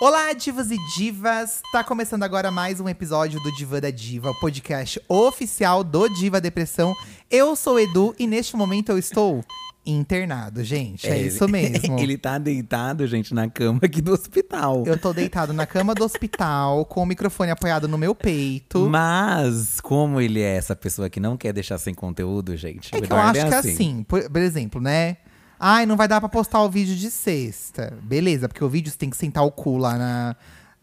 Olá, divas e divas! Tá começando agora mais um episódio do Diva da Diva, o podcast oficial do Diva Depressão. Eu sou o Edu e neste momento eu estou internado, gente. É, isso mesmo. Ele tá deitado, gente, na cama aqui do hospital. Eu tô deitado na cama do hospital, com o microfone apoiado no meu peito. Mas, como ele é essa pessoa que não quer deixar sem conteúdo, gente. É que eu acho é que assim. assim, por, por exemplo, né? Ai, não vai dar pra postar o vídeo de sexta. Beleza, porque o vídeo você tem que sentar o cu lá na,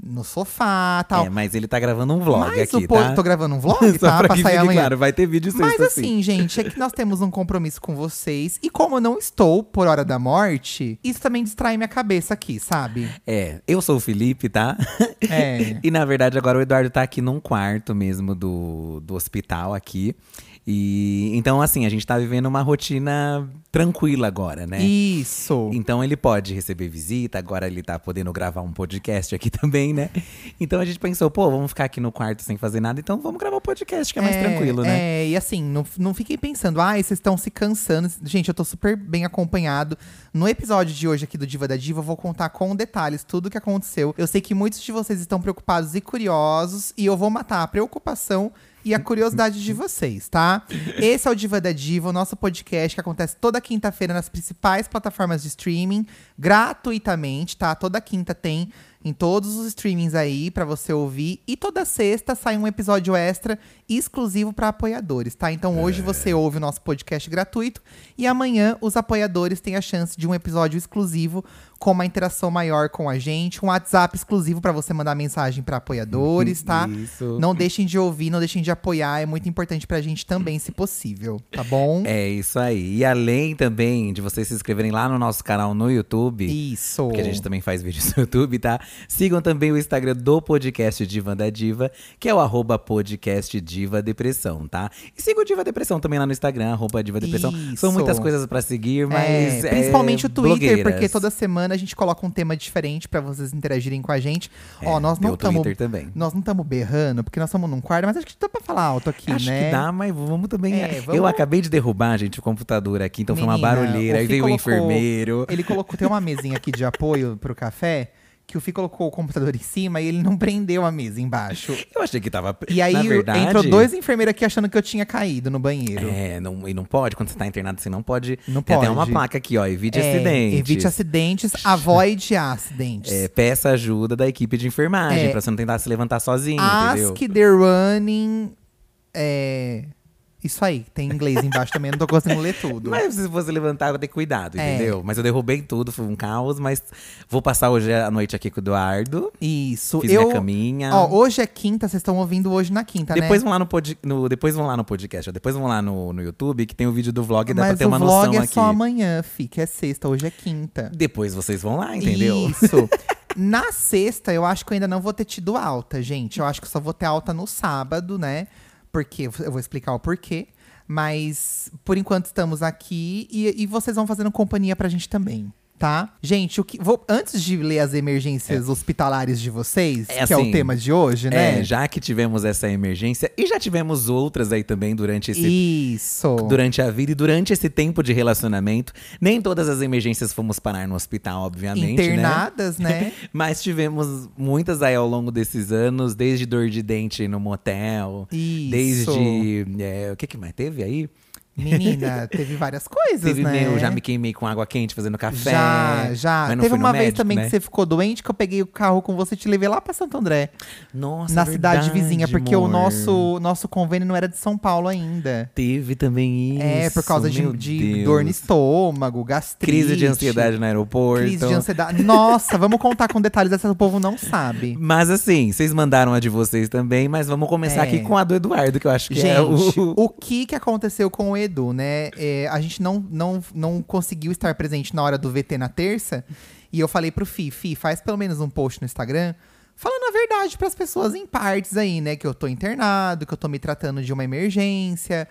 no sofá tal. É, mas ele tá gravando um vlog mas aqui, o tá? Tô gravando um vlog, tá? pra, pra sair amanhã. Claro, vai ter vídeo sexta, Mas assim, sim. gente, é que nós temos um compromisso com vocês. E como eu não estou por hora da morte, isso também distrai minha cabeça aqui, sabe? É, eu sou o Felipe, tá? É. e na verdade agora o Eduardo tá aqui num quarto mesmo do, do hospital aqui. E então, assim, a gente tá vivendo uma rotina tranquila agora, né? Isso. Então ele pode receber visita, agora ele tá podendo gravar um podcast aqui também, né? Então a gente pensou, pô, vamos ficar aqui no quarto sem fazer nada, então vamos gravar o um podcast, que é mais tranquilo, né? É, e assim, não, não fiquem pensando, ai, ah, vocês estão se cansando. Gente, eu tô super bem acompanhado. No episódio de hoje aqui do Diva da Diva, eu vou contar com detalhes tudo o que aconteceu. Eu sei que muitos de vocês estão preocupados e curiosos, e eu vou matar a preocupação e a curiosidade de vocês, tá? Esse é o Diva da Diva, o nosso podcast que acontece toda quinta-feira nas principais plataformas de streaming, gratuitamente, tá? Toda quinta tem em todos os streamings aí para você ouvir. E toda sexta sai um episódio extra exclusivo para apoiadores, tá? Então hoje é. você ouve o nosso podcast gratuito e amanhã os apoiadores têm a chance de um episódio exclusivo com uma interação maior com a gente, um WhatsApp exclusivo para você mandar mensagem para apoiadores, tá? Isso. Não deixem de ouvir, não deixem de apoiar, é muito importante pra gente também, se possível, tá bom? É isso aí. E além também de vocês se inscreverem lá no nosso canal no YouTube. Isso. Porque a gente também faz vídeos no YouTube, tá? Sigam também o Instagram do podcast Diva da Diva, que é o arroba podcast Diva Depressão, tá? E siga o Diva Depressão também lá no Instagram, arroba Diva Depressão. Isso. São muitas coisas para seguir, mas. É, principalmente é, o Twitter, blogueiras. porque toda semana a gente coloca um tema diferente para vocês interagirem com a gente. É, Ó, nós não estamos. também. Nós não estamos berrando, porque nós estamos num quarto, mas acho que dá pra falar alto aqui, acho né? que dá, mas vamos também. É, vamos... Eu acabei de derrubar, gente, o computador aqui, então Menina, foi uma barulheira. Aí veio o colocou, enfermeiro. Ele colocou, tem uma mesinha aqui de apoio pro café que o Fih colocou o computador em cima e ele não prendeu a mesa embaixo. Eu achei que tava. E aí verdade, entrou dois enfermeiros aqui achando que eu tinha caído no banheiro. É, não, e não pode, quando você tá internado, você não pode. Não Tem pode. até uma placa aqui, ó. Evite É, acidentes. Evite acidentes, avoid acidentes. É, peça ajuda da equipe de enfermagem, É. pra você não tentar se levantar sozinho, entendeu? Ask the running. É. Isso aí, tem inglês embaixo também, não tô conseguindo ler tudo. Mas se você levantar, vou ter cuidado, É. entendeu? Mas eu derrubei tudo, foi um caos, mas vou passar hoje à noite aqui com o Eduardo. Isso. Fiz eu, minha caminha. Ó, hoje é quinta, vocês estão ouvindo hoje na quinta, depois né? vão lá no, pod, no- depois vão lá no podcast, ó. depois vão lá no, no YouTube, que tem o vídeo do vlog, dá Mas pra ter o uma vlog noção é aqui. só amanhã, fi, que é sexta, hoje é quinta. Depois vocês vão lá, entendeu? Isso. Na sexta, eu acho que eu ainda não vou ter tido alta, gente. Eu acho que eu só vou ter alta no sábado, né? Porque eu vou explicar o porquê. Mas por enquanto estamos aqui e, e vocês vão fazendo companhia pra gente também. Tá? Gente, o que, vou, antes de ler as emergências hospitalares de vocês, É que é o assim, tema de hoje, né? É, já que tivemos essa emergência, e já tivemos outras aí também durante esse Isso. durante a vida e durante esse tempo de relacionamento. Nem todas as emergências fomos parar no hospital, obviamente, né? Internadas, né? Mas tivemos muitas aí ao longo desses anos, desde dor de dente no motel, Isso. desde. é, o que, que mais teve aí? Menina, teve várias coisas, Teve né? meu, já me queimei com água quente fazendo café. Já, já. mas não Teve uma vez médico, também né? que você ficou doente, que eu peguei o carro com você e te levei lá pra Santo André. Nossa, na verdade, cidade vizinha, porque o amor. nosso, nosso convênio não era de São Paulo ainda. Teve também isso. é, por causa de, de dor no estômago, gastrite. Crise de ansiedade no aeroporto. Crise de ansiedade. Nossa, vamos contar com detalhes dessa que o povo não sabe. Mas assim, vocês mandaram a de vocês também, mas vamos começar É. aqui com a do Eduardo, que eu acho que Gente, é o. o que que aconteceu com o Edu, né? É, a gente não, não, não conseguiu estar presente na hora do VT na terça. E eu falei pro Fi, Fi, faz pelo menos um post no Instagram falando a verdade pras pessoas em partes aí, né? Que eu tô internado, que eu tô me tratando de uma emergência.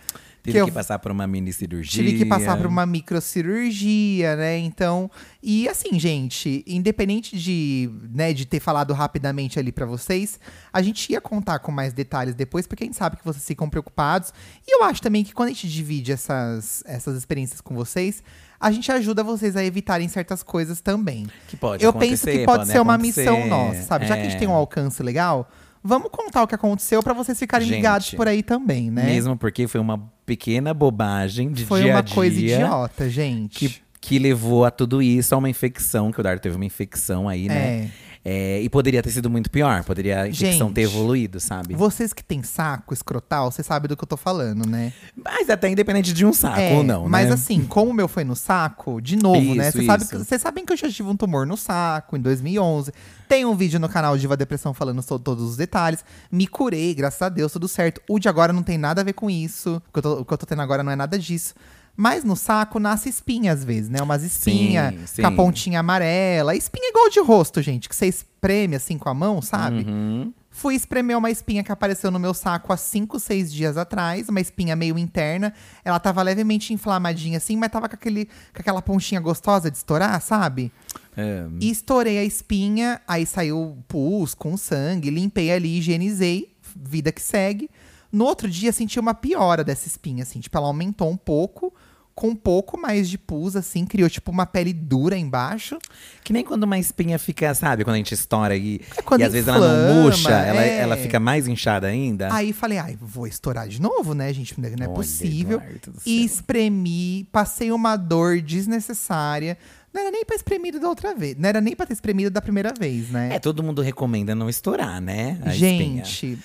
Teve Tive eu- que passar por uma mini cirurgia. Tive que passar por uma microcirurgia, né? Então, e assim, gente, independente de, né, de ter falado rapidamente ali pra vocês, a gente ia contar com mais detalhes depois, porque a gente sabe que vocês ficam preocupados. E eu acho também que quando a gente divide essas, essas experiências com vocês, a gente ajuda vocês a evitarem certas coisas também. Que pode eu penso que pode podem ser uma acontecer. missão nossa, sabe? Já que a gente É. tem um alcance legal, vamos contar o que aconteceu pra vocês ficarem Gente, ligados por aí também, né? Mesmo porque foi uma pequena bobagem de Foi dia uma a dia coisa idiota, gente. que, que levou a tudo isso, a uma infecção, que o Dardo teve uma infecção aí, né? É. É, e poderia ter sido muito pior, poderia a infecção ter evoluído, sabe? Vocês que têm saco escrotal, vocês sabem do que eu tô falando, né? Mas até independente de um saco É, ou não, Mas né? assim, como o meu foi no saco, de novo, né? Isso, Vocês sabe, sabem que eu já tive um tumor no saco em 2011. Tem um vídeo no canal Diva Depressão falando sobre todos os detalhes. Me curei, graças a Deus, tudo certo. O de agora não tem nada a ver com isso. O que eu tô, o que eu tô tendo agora não é nada disso. Mas no saco nasce espinha às vezes, né? Umas espinhas com a pontinha amarela. Espinha igual de rosto, gente, que você espreme assim com a mão, sabe? Uhum. Fui espremer uma espinha que apareceu no meu saco há 5, 6 dias atrás, uma espinha meio interna. Ela tava levemente inflamadinha assim, mas tava com, aquele, com aquela pontinha gostosa de estourar, sabe? É, E estourei a espinha, aí saiu pus com sangue, limpei ali, higienizei, vida que segue. No outro dia senti uma piora dessa espinha, assim, tipo, ela aumentou um pouco, com um pouco mais de pus, assim, criou tipo uma pele dura embaixo. Que nem quando uma espinha fica, sabe, quando a gente estoura e, É quando e às vezes ela não murcha, ela, é. ela fica mais inchada ainda. Aí falei, ai, vou estourar de novo, né, gente? Não é Olha, possível. Eduardo do E espremi, passei uma dor desnecessária. Não era nem pra espremido da outra vez. Não era nem pra ter espremido da primeira vez, né? É, todo mundo recomenda não estourar, né? a espinha. gente,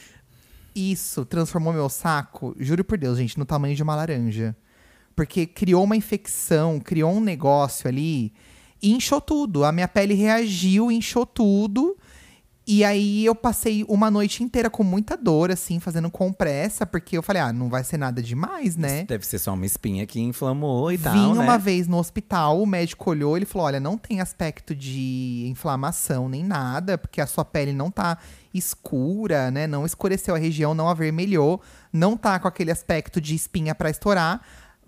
isso transformou meu saco, juro por Deus, gente, no tamanho de uma laranja. Porque criou uma infecção, criou um negócio ali e inchou tudo. A minha pele reagiu, inchou tudo. E aí eu passei uma noite inteira com muita dor, assim, fazendo compressa, porque eu falei, ah, não vai ser nada demais, né? Deve ser só uma espinha que inflamou e tal, Vim né? uma vez no hospital, o médico olhou, ele falou: olha, não tem aspecto de inflamação nem nada, porque a sua pele não tá escura, né? Não escureceu a região, não avermelhou, não tá com aquele aspecto de espinha pra estourar.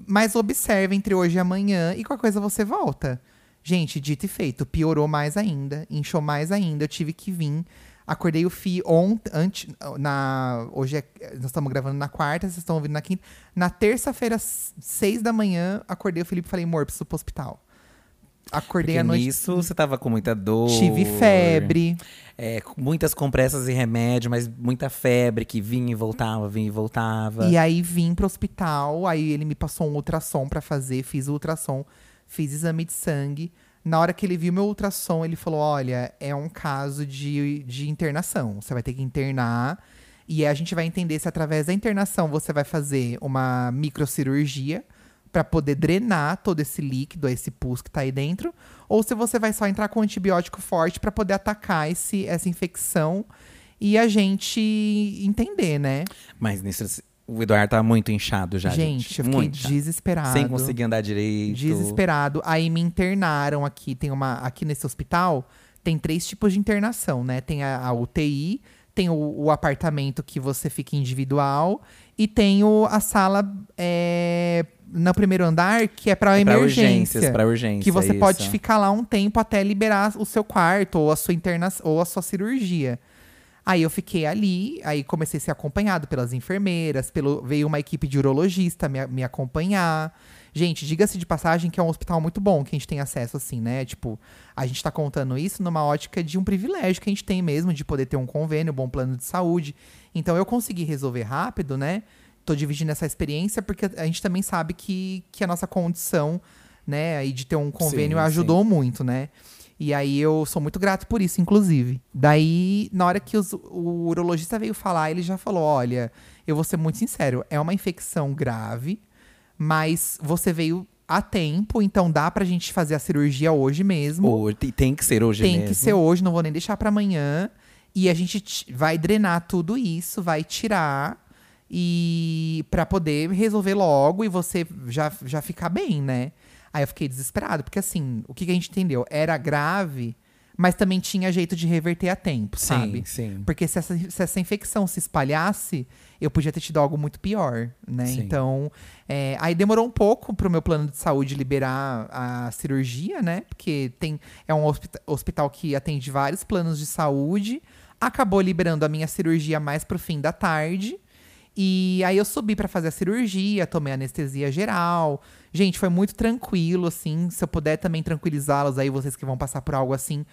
Mas observe entre hoje e amanhã e qualquer coisa você volta. Gente, dito e feito, piorou mais ainda, inchou mais ainda. Eu tive que vir. Acordei o Fi ontem, na, hoje é, nós estamos gravando na quarta, vocês estão ouvindo na quinta. Na terça-feira, seis da manhã, acordei o Felipe e falei, amor, preciso ir pro hospital. Acordei Porque à noite, nisso você tava com muita dor. tive febre. É, muitas compressas e remédio, mas muita febre que vinha e voltava, vinha e voltava. E aí vim pro hospital, aí ele me passou um ultrassom pra fazer, fiz o ultrassom, fiz exame de sangue. Na hora que ele viu meu ultrassom, ele falou: Olha, é um caso de, de internação. Você vai ter que internar. E aí a gente vai entender se através da internação você vai fazer uma microcirurgia pra poder drenar todo esse líquido, esse pus que tá aí dentro, ou se você vai só entrar com antibiótico forte pra poder atacar esse, essa infecção e a gente entender, né? Mas nisso, o Eduardo tá muito inchado já, gente. Gente, eu fiquei muito desesperado. Sem conseguir andar direito. Desesperado. Aí me internaram aqui. Tem uma. Aqui nesse hospital tem três tipos de internação, né? Tem a, a UTI, tem o, o apartamento que você fica individual e tem o, a sala é, no primeiro andar, que é pra É pra emergência. urgências, pra urgência. que você pode isso. ficar lá um tempo até liberar o seu quarto ou a sua interna ou a sua cirurgia. Aí eu fiquei ali, aí comecei a ser acompanhado pelas enfermeiras, pelo, veio uma equipe de urologista me, me acompanhar. Gente, diga-se de passagem que é um hospital muito bom que a gente tem acesso, assim, né? Tipo, a gente tá contando isso numa ótica de um privilégio que a gente tem mesmo, de poder ter um convênio, um bom plano de saúde. Então eu consegui resolver rápido, né? Tô dividindo essa experiência porque a gente também sabe que, que a nossa condição, né, aí de ter um convênio Sim, ajudou muito, né? E aí eu sou muito grato por isso, inclusive. Daí, na hora que os- o urologista veio falar, ele já falou: olha, eu vou ser muito sincero, é uma infecção grave, mas você veio a tempo, então dá pra gente fazer a cirurgia hoje mesmo. Ou tem- tem que ser hoje Tem mesmo. que ser hoje, não vou nem deixar pra amanhã. E a gente vai drenar tudo isso, vai tirar e para poder resolver logo e você já, já ficar bem, né? Aí eu fiquei desesperado, porque assim, o que, que a gente entendeu? Era grave, Mas também tinha jeito de reverter a tempo, sabe? sim. Porque se essa, se essa infecção se espalhasse, eu podia ter tido algo muito pior, né? Sim. Então, é, aí demorou um pouco pro meu plano de saúde liberar a cirurgia, né? Porque tem, é um hospita- hospital que atende vários planos de saúde. Acabou liberando a minha cirurgia mais pro fim da tarde. E aí eu subi pra fazer a cirurgia, tomei anestesia geral. Gente, foi muito tranquilo, assim. Se eu puder também tranquilizá-los aí, vocês que vão passar por algo assim.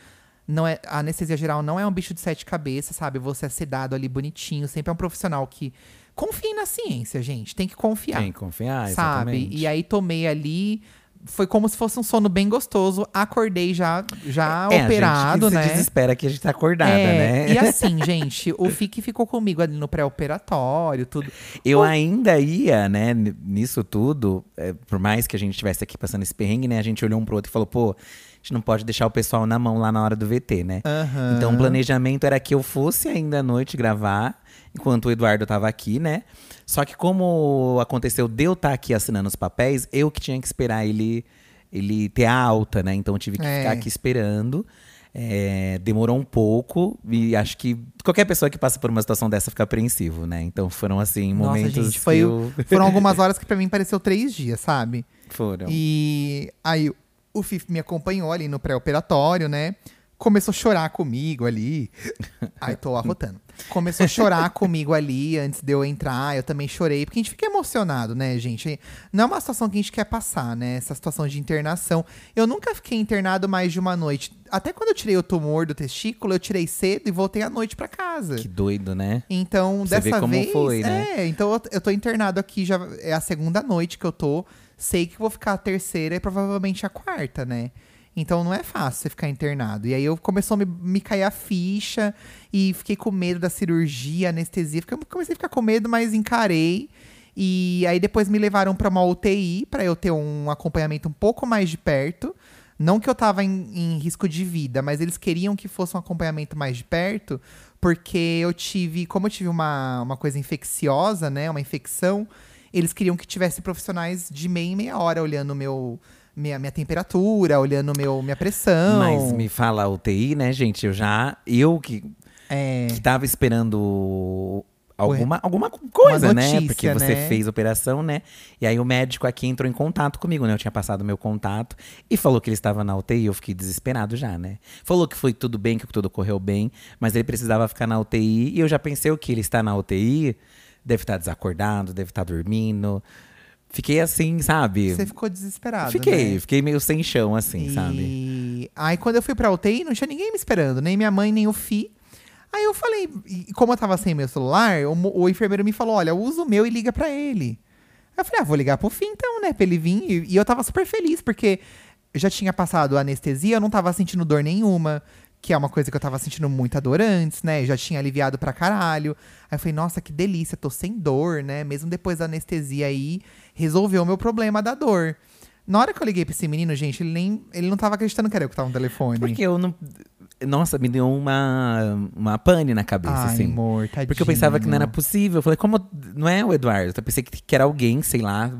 Não é, a anestesia geral não é um bicho de sete cabeças, sabe? Você é sedado ali bonitinho. Sempre é um profissional que confie na ciência, gente. Tem que confiar. Tem que confiar, sabe? exatamente. E aí tomei ali. Foi como se fosse um sono bem gostoso. Acordei já, já É, a operado, gente né? se desespera que a gente tá acordada, É, né? E assim, gente, o FIC ficou comigo ali no pré-operatório, tudo. Eu ainda ia, né, nisso tudo, é, por mais que a gente estivesse aqui passando esse perrengue, né, a gente olhou um pro outro e falou, pô, a gente não pode deixar o pessoal na mão lá na hora do VT, né? Aham. Então o planejamento era que eu fosse ainda à noite gravar, enquanto o Eduardo tava aqui, né? Só que como aconteceu de eu estar aqui assinando os papéis, eu que tinha que esperar ele, ele ter a alta, né? Então eu tive que É. ficar aqui esperando. É, demorou um pouco e acho que qualquer pessoa que passa por uma situação dessa fica apreensivo, né? Então foram assim Nossa, momentos gente, foi eu... foram algumas horas que pra mim pareceu três dias, sabe? foram. E aí o FIF me acompanhou ali no pré-operatório, né? Começou a chorar comigo ali. Ai, tô arrotando. Começou a chorar comigo ali antes de eu entrar. Eu também chorei, porque a gente fica emocionado, né, gente? Não é uma situação que a gente quer passar, né? Essa situação de internação. Eu nunca fiquei internado mais de uma noite. Até quando eu tirei o tumor do testículo, eu tirei cedo e voltei à noite pra casa. Que doido, né? Então, Você dessa vê como vez. foi, né? É, então eu tô internado aqui, já é a segunda noite que eu tô. Sei que vou ficar a terceira e provavelmente a quarta, né? Então não é fácil você ficar internado. E aí eu começou a me, me cair a ficha e fiquei com medo da cirurgia, anestesia. Fiquei- comecei a ficar com medo, mas encarei. E aí depois me levaram pra uma UTI pra eu ter um acompanhamento um pouco mais de perto. Não que eu tava em, em risco de vida, mas eles queriam que fosse um acompanhamento mais de perto, porque eu tive, como eu tive uma, uma coisa infecciosa, né, uma infecção, eles queriam que tivesse profissionais de meia em meia hora olhando meu minha, minha temperatura, olhando meu minha pressão. Mas me fala a UTI, né, gente? Eu já. Eu que, é, que tava esperando alguma, alguma coisa, né? notícia, Porque você né? fez operação, né? E aí o médico aqui entrou em contato comigo, né? Eu tinha passado meu contato e falou que ele estava na UTI. Eu fiquei desesperado já, né? Falou que foi tudo bem, que tudo correu bem, mas ele precisava ficar na UTI. E eu já pensei o que? Ele está na UTI, deve estar desacordado, deve estar dormindo. Fiquei assim, sabe? você ficou desesperado, Fiquei, né? fiquei meio sem chão, assim, sabe? E aí, quando eu fui pra UTI, não tinha ninguém me esperando, nem minha mãe, nem o Fi. Aí eu falei, e como eu tava sem meu celular, o, o enfermeiro me falou: olha, usa o meu e liga pra ele. Aí eu falei, ah, vou ligar pro Fi então, né? Pra ele vir. E, e eu tava super feliz, porque eu já tinha passado a anestesia, eu não tava sentindo dor nenhuma. Que é uma coisa que eu tava sentindo muita dor antes, né? Eu já tinha aliviado pra caralho. Aí eu falei, nossa, que delícia, tô sem dor, né? Mesmo depois da anestesia aí, resolveu o meu problema da dor. Na hora que eu liguei pra esse menino, gente, ele nem. Ele não tava acreditando que era eu que tava no telefone. Porque eu não. Nossa, me deu uma, uma pane na cabeça, Ai, assim. amor, tadinho. Porque eu pensava que não era possível. Eu falei, como. Não é o Eduardo. Eu pensei que, era alguém, sei lá,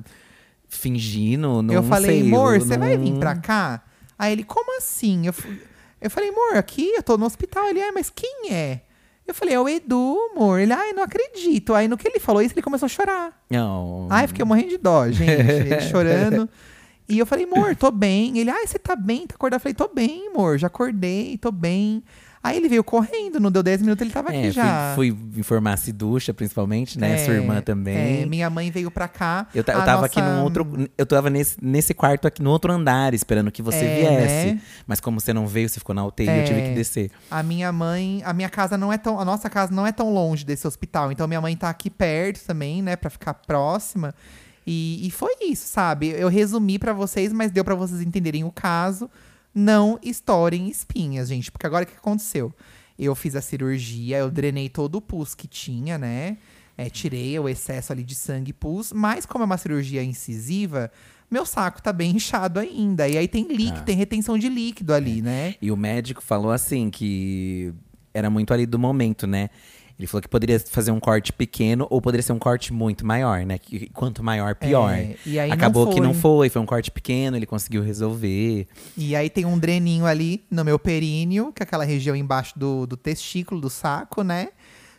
fingindo. Não eu falei, amor, você vai não- vir pra cá? Aí ele, como assim? Eu, f- eu falei, amor, aqui eu tô no hospital. Ele, ah, mas quem é? Eu falei, é o Edu, amor. Ele, ai, não acredito. Aí no que ele falou isso, ele começou a chorar. Não. Ai, fiquei morrendo de dó, gente. Ele chorando. E eu falei, amor, tô bem. Ele, ai, você tá bem? Tá acordado? Eu falei, tô bem, amor. Já acordei, tô bem. Aí ele veio correndo, não deu 10 minutos, ele tava aqui É, já. fui, fui informar se ducha, principalmente, né? É, Sua irmã também. é, minha mãe veio pra cá. Eu, eu a tava aqui nossa- num outro. Eu tava nesse, nesse quarto aqui no outro andar, esperando que você É, viesse. né? Mas como você não veio, você ficou na UTI, eu tive É. que descer. A minha mãe, a minha casa não é tão, a nossa casa não é tão longe desse hospital, então minha mãe tá aqui perto também, né, Pra ficar próxima. E, e foi isso, sabe? Eu resumi pra vocês, mas deu pra vocês entenderem o caso. Não estourem espinhas, gente, porque agora o que aconteceu? Eu fiz a cirurgia, eu drenei todo o pus que tinha, né? É, tirei o excesso ali de sangue e pus, mas como é uma cirurgia incisiva, meu saco tá bem inchado ainda. E aí tem líquido, Ah. tem retenção de líquido ali, né? E o médico falou assim que era muito ali do momento, né? Ele falou que poderia fazer um corte pequeno ou poderia ser um corte muito maior, né? Que quanto maior, pior. É, e aí não Acabou que não foi. foi, um corte pequeno, ele conseguiu resolver. E aí tem um dreninho ali no meu períneo, que é aquela região embaixo do, do testículo, do saco, né?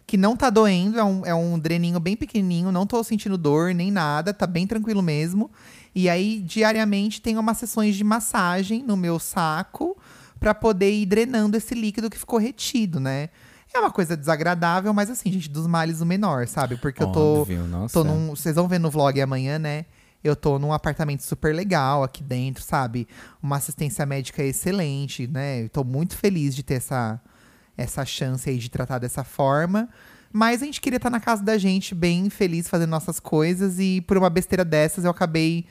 Que não tá doendo, é um, é um dreninho bem pequenininho, não tô sentindo dor nem nada, tá bem tranquilo mesmo. E aí, diariamente, tem umas sessões de massagem no meu saco pra poder ir drenando esse líquido que ficou retido, né? É uma coisa desagradável, mas assim, gente, dos males o menor, sabe? Porque eu tô, Óbvio, nossa. tô num. Vocês vão ver no vlog amanhã, né? Eu tô num apartamento super legal aqui dentro, sabe? Uma assistência médica excelente, né? Eu tô muito feliz de ter essa, essa chance aí de tratar dessa forma. Mas a gente queria estar na casa da gente, bem feliz, fazendo nossas coisas. E por uma besteira dessas, eu acabei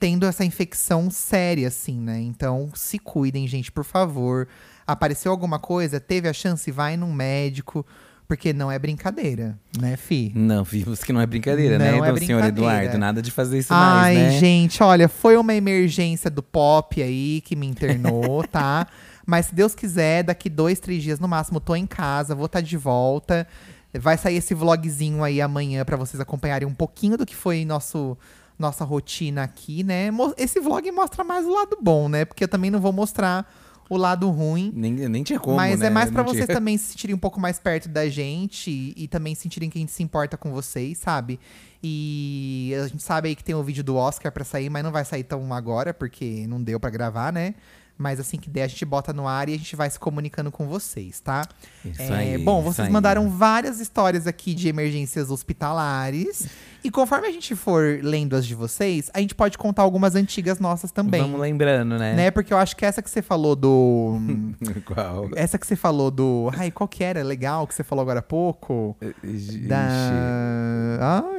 tendo essa infecção séria, assim, né? Então, se cuidem, gente, por favor. Apareceu alguma coisa, teve a chance, vai num médico. Porque não é brincadeira, né, Fi? Não, vimos que não é brincadeira, né, Não é do senhor brincadeira. Eduardo? Nada de fazer isso Ai, mais, né? gente, olha, foi uma emergência do pop aí que me internou, tá? Mas se Deus quiser, daqui dois, três dias no máximo, tô em casa, vou estar de volta. Vai sair esse vlogzinho aí amanhã pra vocês acompanharem um pouquinho do que foi nosso nossa rotina aqui, né? Esse vlog mostra mais o lado bom, né? Porque eu também não vou mostrar o lado ruim. Nem, nem tinha como, Mas né? é mais pra Não vocês tinha. também se sentirem um pouco mais perto da gente e, e também sentirem que a gente se importa com vocês, sabe? E a gente sabe aí que tem o vídeo do Oscar pra sair, mas não vai sair tão agora, porque não deu pra gravar, né? Mas assim que der, a gente bota no ar e a gente vai se comunicando com vocês, tá? Isso É, aí, bom, vocês mandaram várias histórias aqui de emergências hospitalares. E conforme a gente for lendo as de vocês, a gente pode contar algumas antigas nossas também. Vamos lembrando, né? Né? Porque eu acho que essa que você falou do. Qual? Essa que você falou do. Ai, qual que era? Legal que você falou agora há pouco. Ixi. Da.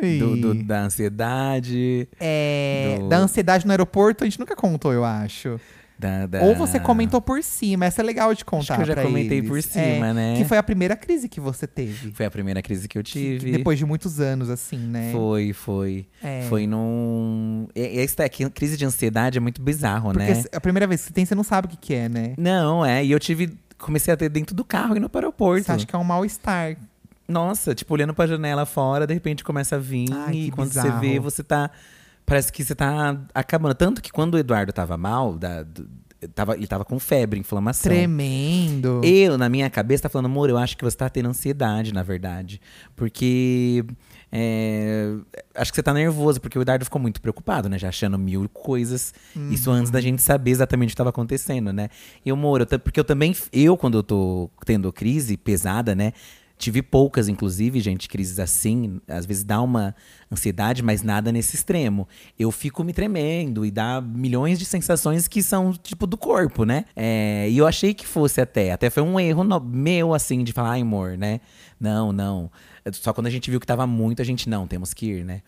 Ai. Do, do- da ansiedade. É, do- Da ansiedade no aeroporto, a gente nunca contou, eu acho. Da, da- Ou você comentou por cima. Essa é legal de contar. Acho que eu já comentei eles. por cima, É, né? Que foi a primeira crise que você teve. Foi a primeira crise que eu tive. Depois de muitos anos, assim, né? Foi, foi. É. Foi num. E, e daqui, crise de ansiedade é muito bizarro, Porque né? a primeira vez que você tem, você não sabe o que, que é, né? Não, é. E eu tive. Comecei a ter dentro do carro indo para o aeroporto. Você acha que é um mal-estar. Nossa, tipo, olhando pra janela fora, de repente começa a vir. Ai, e que quando bizarro. você vê, você tá. Parece que você tá acabando. Tanto que quando o Eduardo tava mal, da, do- tava, ele tava com febre, inflamação. Tremendo. Eu, na minha cabeça, tá falando, amor, eu acho que você tá tendo ansiedade, na verdade. Porque. é, acho que você tá nervoso, porque o Eduardo ficou muito preocupado, né? Já achando mil coisas. Isso antes da gente saber exatamente o que tava acontecendo, né? E, amor, eu porque eu também. Eu, quando eu tô tendo crise pesada, né? Tive poucas, inclusive, gente, crises assim. Às vezes dá uma ansiedade, mas nada nesse extremo. Eu fico me tremendo e dá milhões de sensações que são, tipo, do corpo, né? É, e eu achei que fosse até. Até foi um erro no- meu, assim, de falar, ai, amor, né? Não, não. Só quando a gente viu que tava muito, a gente, não, temos que ir, né?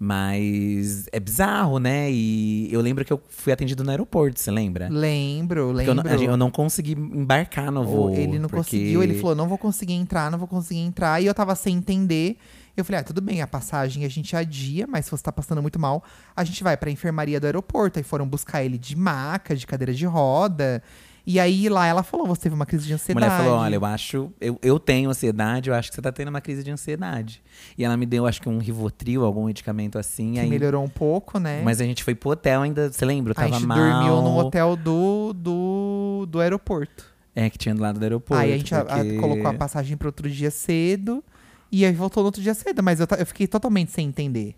Mas é bizarro, né? E eu lembro que eu fui atendido no aeroporto, você lembra? Lembro, Porque eu não, lembro. eu não consegui embarcar no voo. Ele não porque- conseguiu, ele falou, não vou conseguir entrar, não vou conseguir entrar. E eu tava sem entender. Eu falei, ah, tudo bem, a passagem a gente adia, mas se você tá passando muito mal, a gente vai pra enfermaria do aeroporto. Aí foram buscar ele de maca, de cadeira de roda. E aí lá ela falou, você teve uma crise de A ansiedade. mulher falou: olha, eu acho. Eu, eu tenho ansiedade, eu acho que você tá tendo uma crise de ansiedade. E ela me deu, acho que um Rivotril, algum medicamento assim. que aí, melhorou um pouco, né? Mas a gente foi pro hotel ainda, você lembra? Eu a tava gente mal. dormiu no hotel do, do, do aeroporto. É, que tinha do lado do aeroporto. aí a gente a- a- porque- colocou a passagem pro outro dia cedo. E aí voltou no outro dia cedo, mas eu, eu fiquei totalmente sem entender.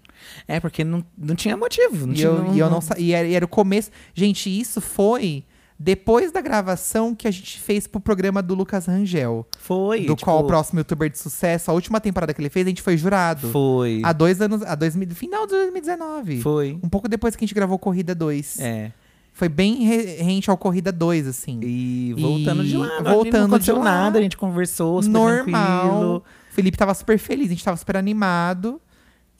É, porque não, não tinha motivo. Não E tinha, eu, e eu não e era, e era o começo. Gente, isso foi depois da gravação que a gente fez pro programa do Lucas Rangel. Foi. do tipo, qual o próximo youtuber de sucesso, a última temporada que ele fez, a gente foi jurado. Foi. Há dois anos. Há dois, mil- final de 2019. Foi. Um pouco depois que a gente gravou Corrida 2. É. Foi bem re- rente ao Corrida 2, assim. E voltando de E lá, voltando não aconteceu de lá, nada, a gente conversou, super Normal. tranquilo. O Felipe tava super feliz, a gente tava super animado.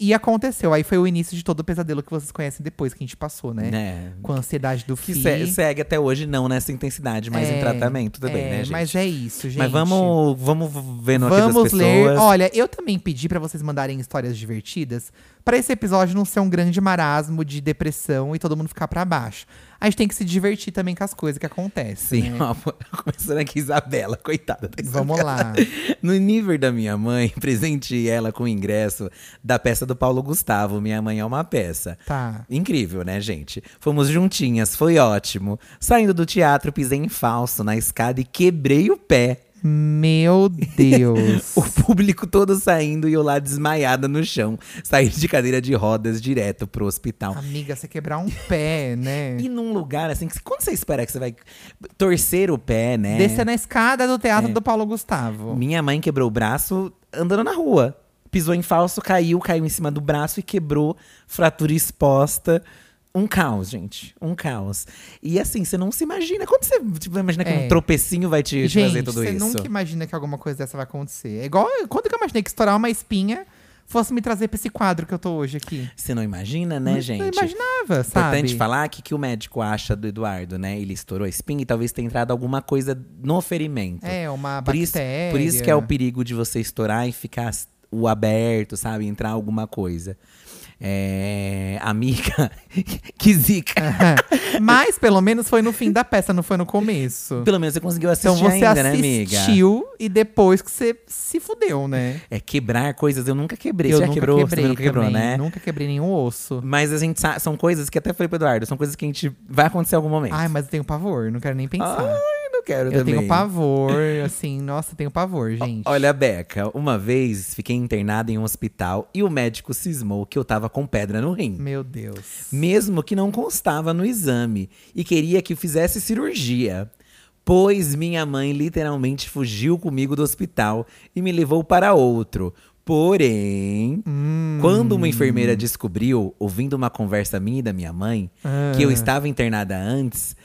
E aconteceu. Aí foi o início de todo o pesadelo que vocês conhecem depois que a gente passou, né? né? Com a ansiedade do Que se- segue até hoje, não nessa intensidade, mas em É, tratamento também, é, né, gente? Mas é isso, gente. Mas vamos, vamos vendo aqui das Vamos pessoas. ler. Olha, eu também pedi pra vocês mandarem histórias divertidas pra esse episódio não ser um grande marasmo de depressão e todo mundo ficar pra baixo. A gente tem que se divertir também com as coisas que acontecem. Sim, né? ó, começando aqui, Isabela, coitada. Tá Vamos lá. No nível da minha mãe, presenteei ela com o ingresso da peça do Paulo Gustavo, Minha Mãe é uma Peça. Tá. Incrível, né, gente? Fomos juntinhas, foi ótimo. Saindo do teatro, pisei em falso na escada e quebrei o pé. Meu Deus. O público todo saindo e eu lá desmaiada no chão. Saí de cadeira de rodas direto pro hospital. Amiga, você quebrar um pé, né? E num lugar assim, que quando você espera que você vai torcer o pé, né? Descer na escada do teatro É. do Paulo Gustavo. Minha mãe quebrou o braço andando na rua. Pisou em falso, caiu, caiu em cima do braço e quebrou, fratura exposta. Um caos, gente. Um caos. E assim, você não se imagina. Quando você tipo, imagina que É. um tropecinho vai te, te fazer Gente, tudo você isso? nunca imagina que alguma coisa dessa vai acontecer. É igual quando que eu imaginei que estourar uma espinha fosse me trazer pra esse quadro que eu tô hoje aqui. Você não imagina, né, Não- gente? Não imaginava, sabe? Importante falar que que o médico acha do Eduardo, né? Ele estourou a espinha e talvez tenha entrado alguma coisa no ferimento. É, uma por isso, bactéria. por isso que é o perigo de você estourar e ficar o aberto, sabe? Entrar alguma coisa. É, amiga, que zica. Mas pelo menos foi no fim da peça, não foi no começo. Pelo menos você conseguiu assistir Então você ainda, né, amiga? assistiu e depois que você se fudeu, né? É quebrar coisas, eu nunca quebrei. eu você já nunca quebrou, quebrei nunca quebrou, também, né? Nunca quebrei nenhum osso. Mas a gente sa- são coisas que até falei pro Eduardo, são coisas que a gente vai acontecer em algum momento. Ai, mas eu tenho pavor, não quero nem pensar. Ai, quero eu também. tenho pavor, assim, nossa, eu tenho pavor, gente. Olha, Beca, uma vez fiquei internada em um hospital e o médico cismou que eu tava com pedra no rim. Meu Deus. Mesmo que não constava no exame e queria que fizesse cirurgia. Pois minha mãe literalmente fugiu comigo do hospital e me levou para outro. Porém, Hum. quando uma enfermeira descobriu, ouvindo uma conversa minha e da minha mãe, que eu Ah. estava internada antes,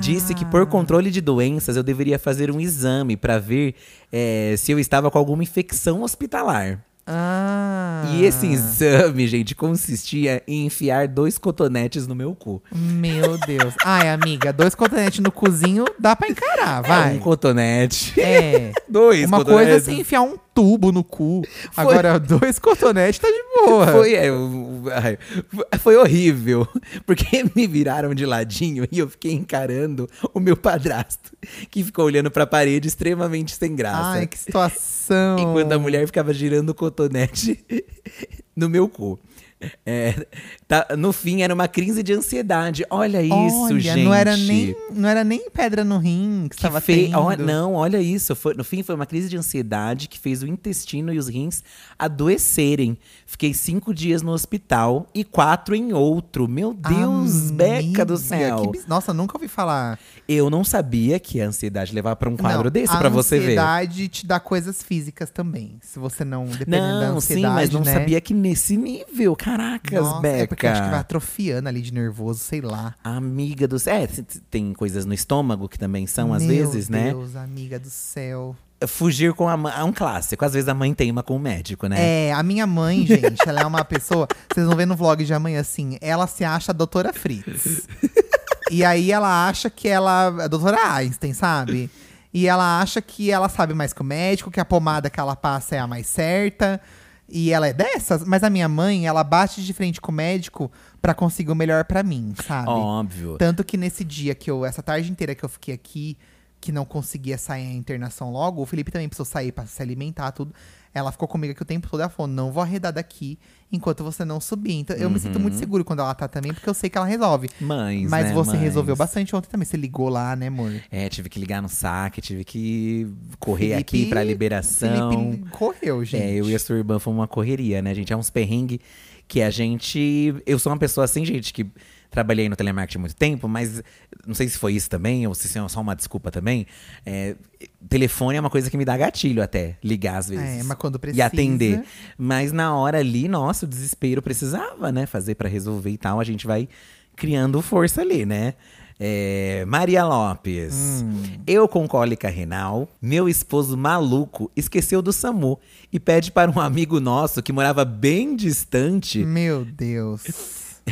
disse que por controle de doenças eu deveria fazer um exame para ver eh, se eu estava com alguma infecção hospitalar. Ah. E esse exame, gente, consistia em enfiar dois cotonetes no meu cu. Meu Deus. Ai, amiga, dois cotonetes no cozinho dá pra encarar, vai. Um cotonete. É. Dois Uma coisa é você enfiar um tubo no cu. Agora, dois cotonetes tá de boa. Foi, é, foi horrível, porque me viraram de ladinho e eu fiquei encarando o meu padrasto, que ficou olhando pra parede extremamente sem graça. Ai, que situação. Enquanto a mulher ficava girando o cotonete no meu cu. É, tá- no fim, era uma crise de ansiedade. Olha isso, Olha, gente. Não era, nem, não era nem pedra no rim que, estava tendo. ó, não, olha isso. Foi- no fim, foi uma crise de ansiedade que fez o intestino e os rins adoecerem. Fiquei cinco dias no hospital e quatro em outro. Meu Deus, Beca do Amiga, céu. que Nossa, nunca ouvi falar. Eu não sabia que a ansiedade levava pra um quadro Não, desse a pra você ver. ansiedade te dá coisas físicas também. Se você não, dependendo da Não, ansiedade, sim, mas não né? sabia que nesse nível. Caracas, Nossa, Beca. é porque acho que vai atrofiando ali de nervoso, sei lá. Amiga do céu. É, tem coisas no estômago que também são, às Meu vezes, né? Deus, amiga do céu. Fugir com a mãe. É um clássico. Às vezes a mãe teima com o médico, né? É, a minha mãe, gente, ela é uma pessoa. Vocês vão ver no vlog de amanhã assim, ela se acha a doutora Fritz. e aí ela acha que ela. A doutora Einstein, sabe? E ela acha que ela sabe mais que o médico, que a pomada que ela passa é a mais certa. E ela é dessas, mas a minha mãe, ela bate de frente com o médico pra conseguir o melhor pra mim, sabe? Óbvio. Tanto que nesse dia que eu, essa tarde inteira que eu fiquei aqui, que não conseguia sair a internação logo, o Felipe também precisou sair pra se alimentar, tudo. Ela ficou comigo aqui o tempo todo, ela falou, não vou arredar daqui enquanto você não subir. Então eu me sinto muito seguro quando ela tá também, porque eu sei que ela resolve. Mães, Mas né, você mães? resolveu bastante ontem também, você ligou lá, né, amor? É, tive que ligar no saque, tive que correr Felipe- aqui pra liberação. Felipe correu, gente. É, eu e a sua irmã foi uma correria, né, gente? É uns perrengue que a gente. Eu sou uma pessoa assim, gente, que trabalhei no telemarketing há muito tempo, mas não sei se foi isso também, ou se isso é só uma desculpa também. É, telefone é uma coisa que me dá gatilho até, ligar às vezes. É, mas quando E precisa. atender. Mas na hora ali, nossa, o desespero precisava, né? Fazer pra resolver e tal. A gente vai criando força ali, né? É, Maria Lopes. Hum. Eu com cólica renal, meu esposo maluco esqueceu do SAMU e pede para um amigo nosso que morava bem distante Meu Deus.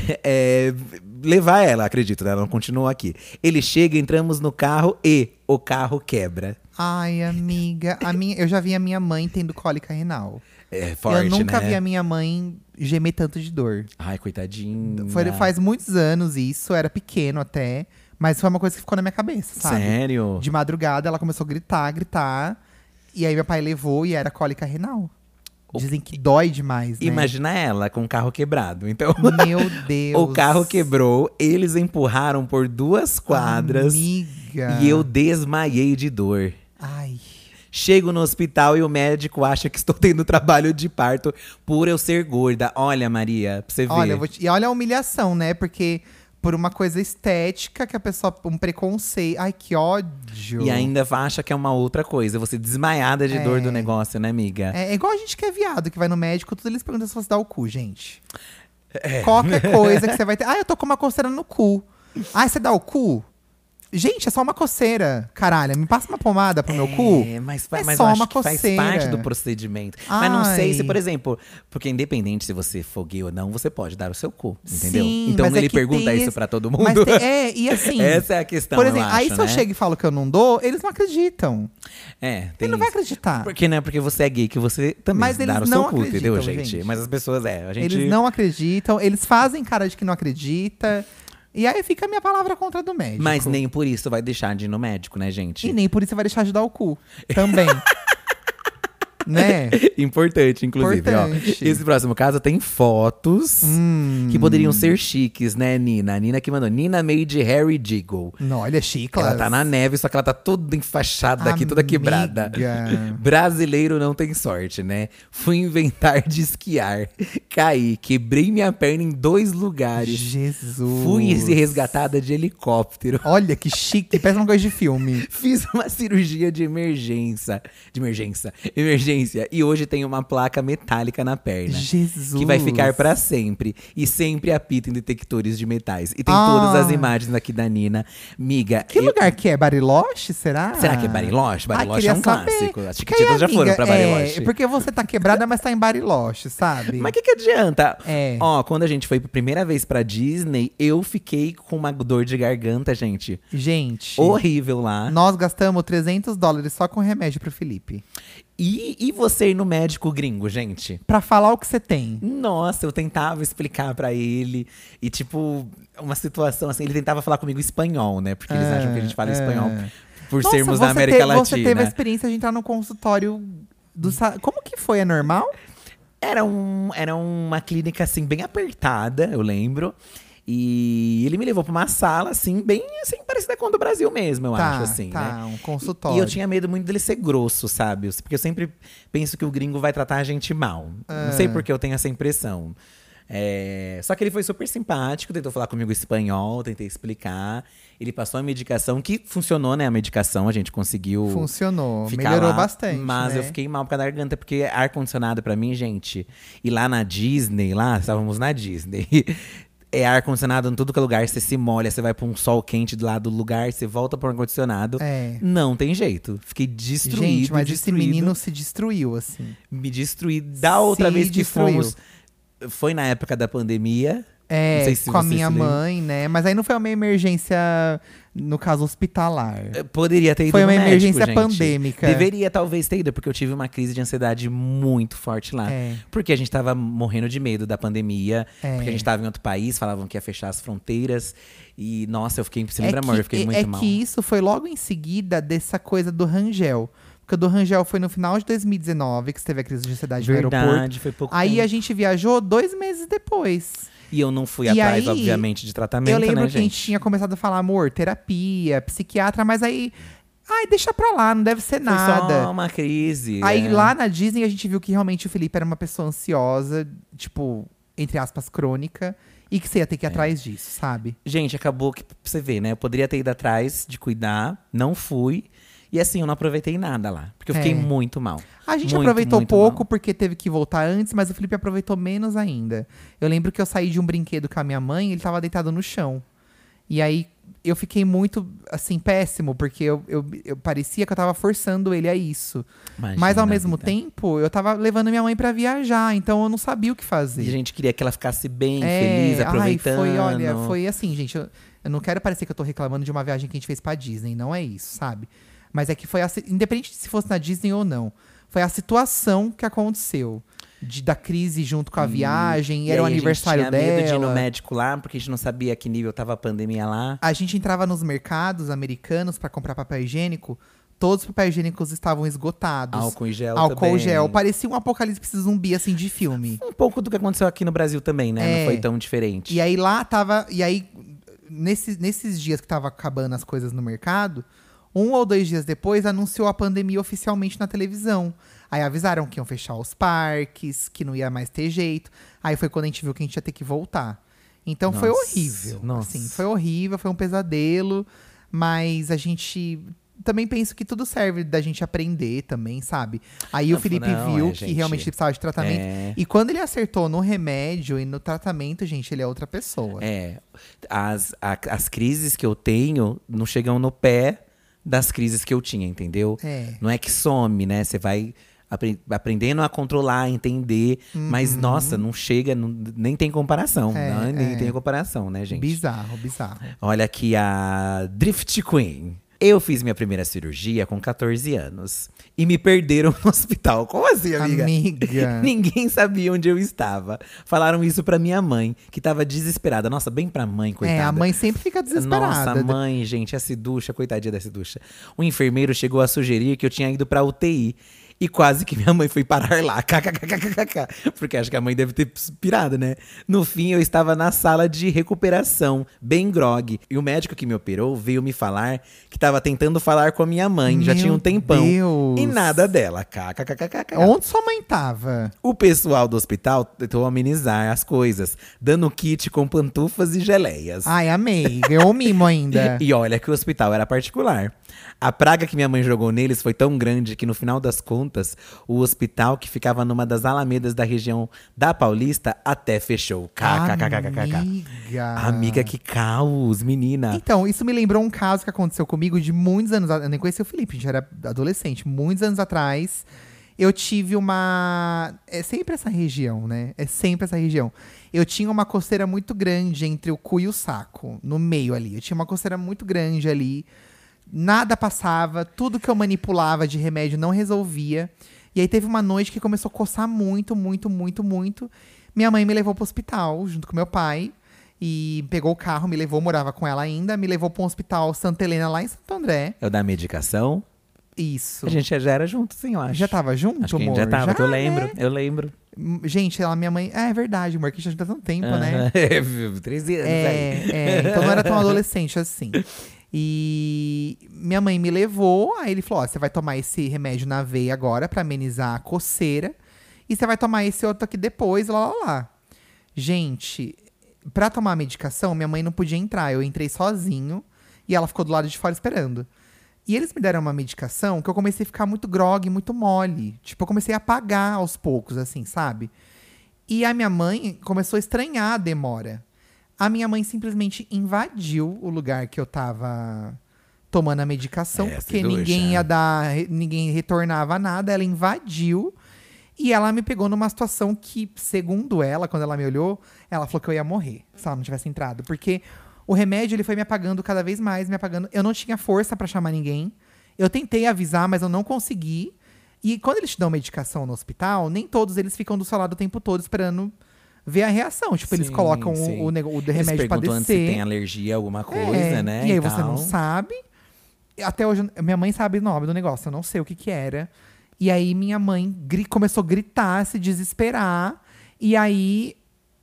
é, levar ela, acredito, né? ela não continua aqui. Ele chega, entramos no carro e o carro quebra. Ai, amiga. A minha, eu já vi a minha mãe tendo cólica renal. É forte, eu nunca né? vi a minha mãe gemer tanto de dor. Ai, coitadinha. Foi, faz muitos anos isso, era pequeno até. Mas foi uma coisa que ficou na minha cabeça, sabe? Sério? De madrugada ela começou a gritar, gritar. E aí meu pai levou e era cólica renal. Dizem que dói demais, né? Imagina ela com o carro quebrado. Então, Meu Deus. o carro quebrou, eles empurraram por duas quadras Amiga. e eu desmaiei de dor. Ai. Chego no hospital e o médico acha que estou tendo trabalho de parto por eu ser gorda. Olha, Maria, pra você ver. Olha, te- e olha a humilhação, né? Porque por uma coisa estética que a pessoa. Um preconceito. Ai, que ódio. E ainda acha que é uma outra coisa. Você desmaiada de dor É. do negócio, né, amiga? É, é igual a gente que é viado, que vai no médico, tudo eles perguntam se você dá o cu, gente. É. Qualquer coisa que você vai ter. Ah, eu tô com uma coceira no cu. Ah, você dá o cu? Gente, é só uma coceira. Caralho, me passa uma pomada pro meu cu. É, mas, É mas só eu uma que faz coceira. parte do procedimento. Mas não sei se, Ai. por exemplo, porque independente se você for gay ou não, você pode dar o seu cu, entendeu? Sim, então é ele que pergunta isso esse- pra todo mundo. tem- é, e assim. Essa é a questão, Por eu exemplo, aí acho, se eu né? chego e falo que eu não dou, eles não acreditam. É, tem Ele não vai acreditar. Porque não é porque você é gay que você também Mas eles o seu cu, entendeu, gente? gente. Mas as pessoas, é, a gente… Eles não acreditam, eles fazem cara de que não acredita. E aí fica a minha palavra contra a do médico. Mas nem por isso vai deixar de ir no médico, né, gente? E nem por isso vai deixar de dar o cu. Também. né? Importante, inclusive. ó. Importante. Esse próximo caso tem fotos Hum. que poderiam ser chiques, né, Nina? A Nina que mandou. Nina made Harry Jiggle. Não, olha, chiclas. Ela tá na neve, só que ela tá toda enfaixada aqui, toda quebrada. Brasileiro não tem sorte, né? Fui inventar de esquiar. Caí, quebrei minha perna em dois lugares. Jesus. Fui resgatada de helicóptero. Olha que chique, parece uma coisa de filme. Fiz uma cirurgia de emergência. De emergência. Emergência. E hoje tenho uma placa metálica na perna. Jesus. Que vai ficar pra sempre. E sempre apita em detectores de metais. E tem Ah. todas as imagens aqui da Nina. Miga. Que eu- lugar que é? Bariloche, será? Será que é Bariloche? Bariloche queria é um saber. clássico. As Chiquititas já foram pra Bariloche. É, porque você tá quebrada, mas tá em Bariloche, sabe? Mas o que, que adianta? É. Ó, quando a gente foi pra primeira vez pra Disney, eu fiquei com uma dor de garganta, gente. Gente, Horrível lá. nós gastamos 300 dólares só com remédio pro Felipe. E, e você ir no médico gringo, gente? Pra falar o que você tem. Nossa, eu tentava explicar pra ele. E, tipo, uma situação assim, ele tentava falar comigo espanhol, né? Porque eles É, acham que a gente fala é. espanhol por Nossa, sermos da América te- Latina. Você teve a experiência de entrar no consultório do... Como que foi? É normal? Era, um, era uma clínica, assim, bem apertada, eu lembro. E ele me levou pra uma sala, assim, bem assim, parecida com a do Brasil mesmo, eu tá, acho, assim, tá, né? um consultório. E eu tinha medo muito dele ser grosso, sabe? Porque eu sempre penso que o gringo vai tratar a gente mal. Não sei Ah. por que eu tenho essa impressão. É, Só que ele foi super simpático, tentou falar comigo espanhol, tentei explicar. Ele passou a medicação, que funcionou, né? A medicação, a gente conseguiu. Funcionou, melhorou lá, bastante, Mas né? eu fiquei mal por causa da garganta, porque ar-condicionado pra mim, gente. E lá na Disney, lá, estávamos na Disney. É ar-condicionado em tudo que é lugar, você se molha, você vai pra um sol quente do lado do lugar, você volta pro ar-condicionado. É. Não tem jeito. Fiquei destruído. Gente, mas destruído, esse menino se destruiu, assim. Me destruí. Da outra Se vez que destruiu. fomos. Foi na época da pandemia. É, se com a minha mãe, né? Mas aí não foi uma emergência, no caso, hospitalar. Eu Poderia ter ido Foi uma médico, emergência gente. pandêmica. Deveria talvez ter ido, porque eu tive uma crise de ansiedade muito forte lá. É. Porque a gente tava morrendo de medo da pandemia. É. Porque a gente tava em outro país, falavam que ia fechar as fronteiras. E, nossa, eu fiquei. Você lembra, amor? Eu fiquei é, muito é mal. que isso foi logo em seguida dessa coisa do Rangel. Porque o do Rangel foi no final de 2019, que teve a crise de ansiedade no aeroporto. Verdade, foi pouco Aí tempo. a gente viajou dois meses depois. E eu não fui E atrás, aí, obviamente, de tratamento, Eu lembro né, que a gente tinha começado a falar, amor, terapia, psiquiatra, mas aí. Ai, deixa pra lá, não deve ser Foi nada. só uma crise. Aí é. lá na Disney a gente viu que realmente o Felipe era uma pessoa ansiosa, tipo, entre aspas, crônica, e que você ia ter que É. ir atrás disso, sabe? Gente, acabou que, pra você ver, né? Eu poderia ter ido atrás de cuidar, não fui. E assim, eu não aproveitei nada lá. Porque eu fiquei É. muito mal. A gente Muito, aproveitou muito pouco mal. porque teve que voltar antes, mas o Felipe aproveitou menos ainda. Eu lembro que eu saí de um brinquedo com a minha mãe e ele tava deitado no chão. E aí eu fiquei muito, assim, péssimo, porque eu, eu, eu parecia que eu tava forçando ele a isso. Imagina mas ao mesmo vida. tempo, eu tava levando minha mãe pra viajar, então eu não sabia o que fazer. E a gente queria que ela ficasse bem, É, feliz, ai, aproveitando. foi, olha, foi assim, gente. Eu, eu não quero parecer que eu tô reclamando de uma viagem que a gente fez pra Disney, não é isso, sabe? Mas é que foi a, independente de se fosse na Disney ou não, foi a situação que aconteceu. de, da crise junto com a viagem, E era o aniversário a gente tinha dela. medo de ir no médico lá, porque a gente não sabia que nível tava a pandemia lá. A gente entrava nos mercados americanos pra comprar papel higiênico, todos os papéis higiênicos estavam esgotados. Álcool em gel Álcool também. gel. Parecia um apocalipse zumbi, assim, de filme. Um pouco do que aconteceu aqui no Brasil também, né? É. Não foi tão diferente. E aí lá tava. E aí, nesse, nesses dias que tava acabando as coisas no mercado, um ou dois dias depois anunciou a pandemia oficialmente na televisão. Aí avisaram que iam fechar os parques, que não ia mais ter jeito. Aí foi quando a gente viu que a gente ia ter que voltar. Então foi Nossa, horrível. nossa. Assim, foi horrível, foi um pesadelo. Mas a gente. Também penso que tudo serve da gente aprender também, sabe? Aí o Não, Felipe não, viu é, que realmente ele precisava de tratamento. É. E quando ele acertou no remédio e no tratamento, gente, ele é outra pessoa. É. As, a- as crises que eu tenho não chegam no pé das crises que eu tinha, entendeu? É. Não é que some, né? Você vai apre- aprendendo a controlar, a entender. Mas, nossa, não chega, não- nem tem comparação. Uhum. É, não, nem é. tem comparação, né, gente? Bizarro, bizarro. Olha aqui a Drift Queen. Eu fiz minha primeira cirurgia com 14 anos. E me perderam no hospital. Como assim, amiga? Amiga. Ninguém sabia onde eu estava. Falaram isso pra minha mãe, que tava desesperada. Nossa, bem pra mãe, coitada. É, a mãe sempre fica desesperada. Nossa, a mãe, gente, a Ciducha, coitadinha da Ciducha. O enfermeiro chegou a sugerir que eu tinha ido pra UTI. E quase que minha mãe foi parar lá. KKKKKK. Porque acho que a mãe deve ter pirado, né? No fim, eu estava na sala de recuperação, bem grog. E o médico que me operou veio me falar que estava tentando falar com a minha mãe. já Meu tinha um tempão. Deus. E nada dela. KKKKK. Onde sua mãe tava? O pessoal do hospital tentou amenizar as coisas, dando kit com pantufas e geleias. Ai, amei. Ganhou um mimo ainda. E olha que o hospital era particular. A praga que minha mãe jogou neles foi tão grande que, no final das contas, o hospital, que ficava numa das alamedas da região da Paulista, até fechou. KKKKKK. Amiga. Amiga, que caos, menina. Então, isso me lembrou um caso que aconteceu comigo de muitos anos atrás. Eu nem conhecia o Felipe, a gente era adolescente. Muitos anos atrás, eu tive uma. É sempre essa região, né? É sempre essa região. Eu tinha uma coceira muito grande entre o cu e o saco, no meio ali. Eu tinha uma coceira muito grande ali. Nada passava, tudo que eu manipulava de remédio não resolvia. E aí teve uma noite que começou a coçar muito, muito, muito, muito. Minha mãe me levou pro hospital junto com meu pai. E pegou o carro, me levou, morava com ela ainda, me levou para um hospital Santa Helena lá em Santo André. É o da medicação. Isso. A gente já era junto, sim, eu acho. já tava junto, Acho que a gente amor? já tava, que eu né? lembro. Eu lembro. Gente, ela, minha mãe. É, é verdade, amor, que a gente tá há tanto tempo, né? Aham. 13 anos aí. É, é, então não era tão adolescente assim. E minha mãe me levou, aí ele falou: ó, você vai tomar esse remédio na veia agora pra amenizar a coceira. E você vai tomar esse outro aqui depois, lá, lá, lá. Gente, pra tomar a medicação, minha mãe não podia entrar. Eu entrei sozinho e ela ficou do lado de fora esperando. E eles me deram uma medicação que eu comecei a ficar muito grog, muito mole. Tipo, eu comecei a apagar aos poucos, assim, sabe? E a minha mãe começou a estranhar a demora. A minha mãe simplesmente invadiu o lugar que eu tava tomando a medicação, É, porque ninguém ia dar, ninguém retornava nada. Ela invadiu e ela me pegou numa situação que, segundo ela, quando ela me olhou, ela falou que eu ia morrer se ela não tivesse entrado, porque o remédio ele foi me apagando cada vez mais, me apagando. Eu não tinha força pra chamar ninguém. Eu tentei avisar, mas eu não consegui. E quando eles te dão medicação no hospital, nem todos eles ficam do seu lado o tempo todo esperando ver a reação. Tipo, eles Sim, colocam o- sim. o, o Eles remédio pra antes se descer. tem alergia a alguma coisa, É, né? E aí você não sabe. Até hoje, minha mãe sabe o nome do negócio, eu não sei o que que era. E aí minha mãe começou a gritar, se desesperar. E aí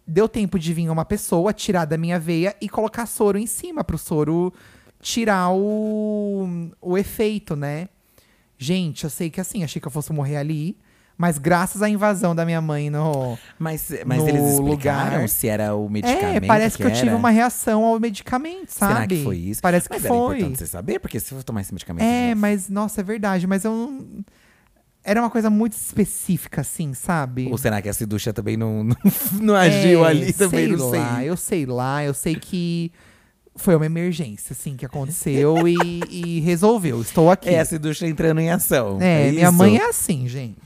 deu tempo de vir uma pessoa, tirar da minha veia e colocar soro em cima, pro soro tirar o, o efeito, né? Gente, eu sei que assim, achei que eu fosse morrer ali. Mas graças à invasão da minha mãe no. Mas, mas no eles explicaram lugar. se era o medicamento É, parece que, eu tive uma reação ao medicamento, sabe? Será que foi isso? Parece mas que era foi. importante você saber, porque se for tomar esse medicamento... É, mas, nossa, é verdade. Mas eu não. Era uma coisa muito específica, assim, sabe? Ou será que a Ciducha também não, não, não agiu É, ali também? sei Não sei. lá, Eu sei lá, eu sei que foi uma emergência, assim, que aconteceu e, e resolveu. Estou aqui. É a Ciducha entrando em ação. É, É minha isso? mãe é assim, gente.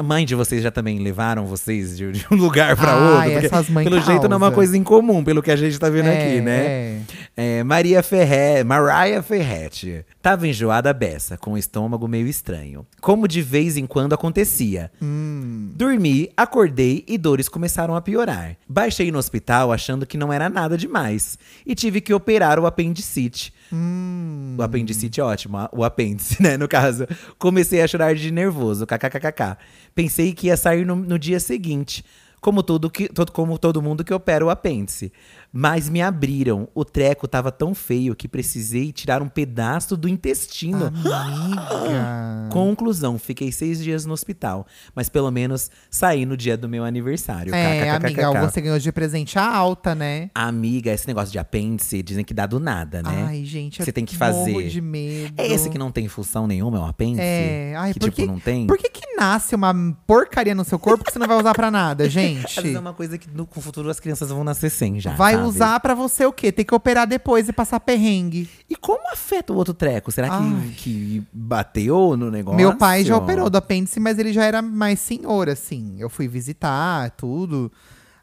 A mãe de vocês já também levaram vocês de, de um lugar pra Ai, outro? Porque, essas mães pelo jeito não é uma causa. coisa incomum, pelo que a gente tá vendo É, aqui, né? é. É, Maria Ferret, Mariah Ferretti. Tava enjoada beça, com o estômago meio estranho. Como de vez em quando acontecia. Hum. Dormi, acordei e dores começaram a piorar. Baixei no hospital achando que não era nada demais. E tive que operar o apendicite. Hum. O apendicite é ótimo, o apêndice, né? No caso. Comecei a chorar de nervoso, kkkk. Pensei que ia sair no, no dia seguinte. Como todo, que, todo, como todo mundo que opera o apêndice. Mas me abriram. O treco tava tão feio que precisei tirar um pedaço do intestino. Amiga. Conclusão, fiquei seis dias no hospital. Mas pelo menos saí no dia do meu aniversário. É, amiga, você ganhou de presente a alta, né? Amiga, esse negócio de apêndice, dizem que dá do nada, né? Ai, gente, Você tem que fazer. de medo. É esse que não tem função nenhuma, é um apêndice? É, ai, que por tipo, não tem? Por que que nasce uma porcaria no seu corpo que você não vai usar pra nada, gente? Às vezes é uma coisa que no com o futuro as crianças vão nascer sem já. Vai usar pra você o quê? Tem que operar depois e passar perrengue. E como afeta o outro treco? Será que, que bateu no negócio? Meu pai já operou do apêndice, mas ele já era mais senhor, assim. Eu fui visitar, tudo.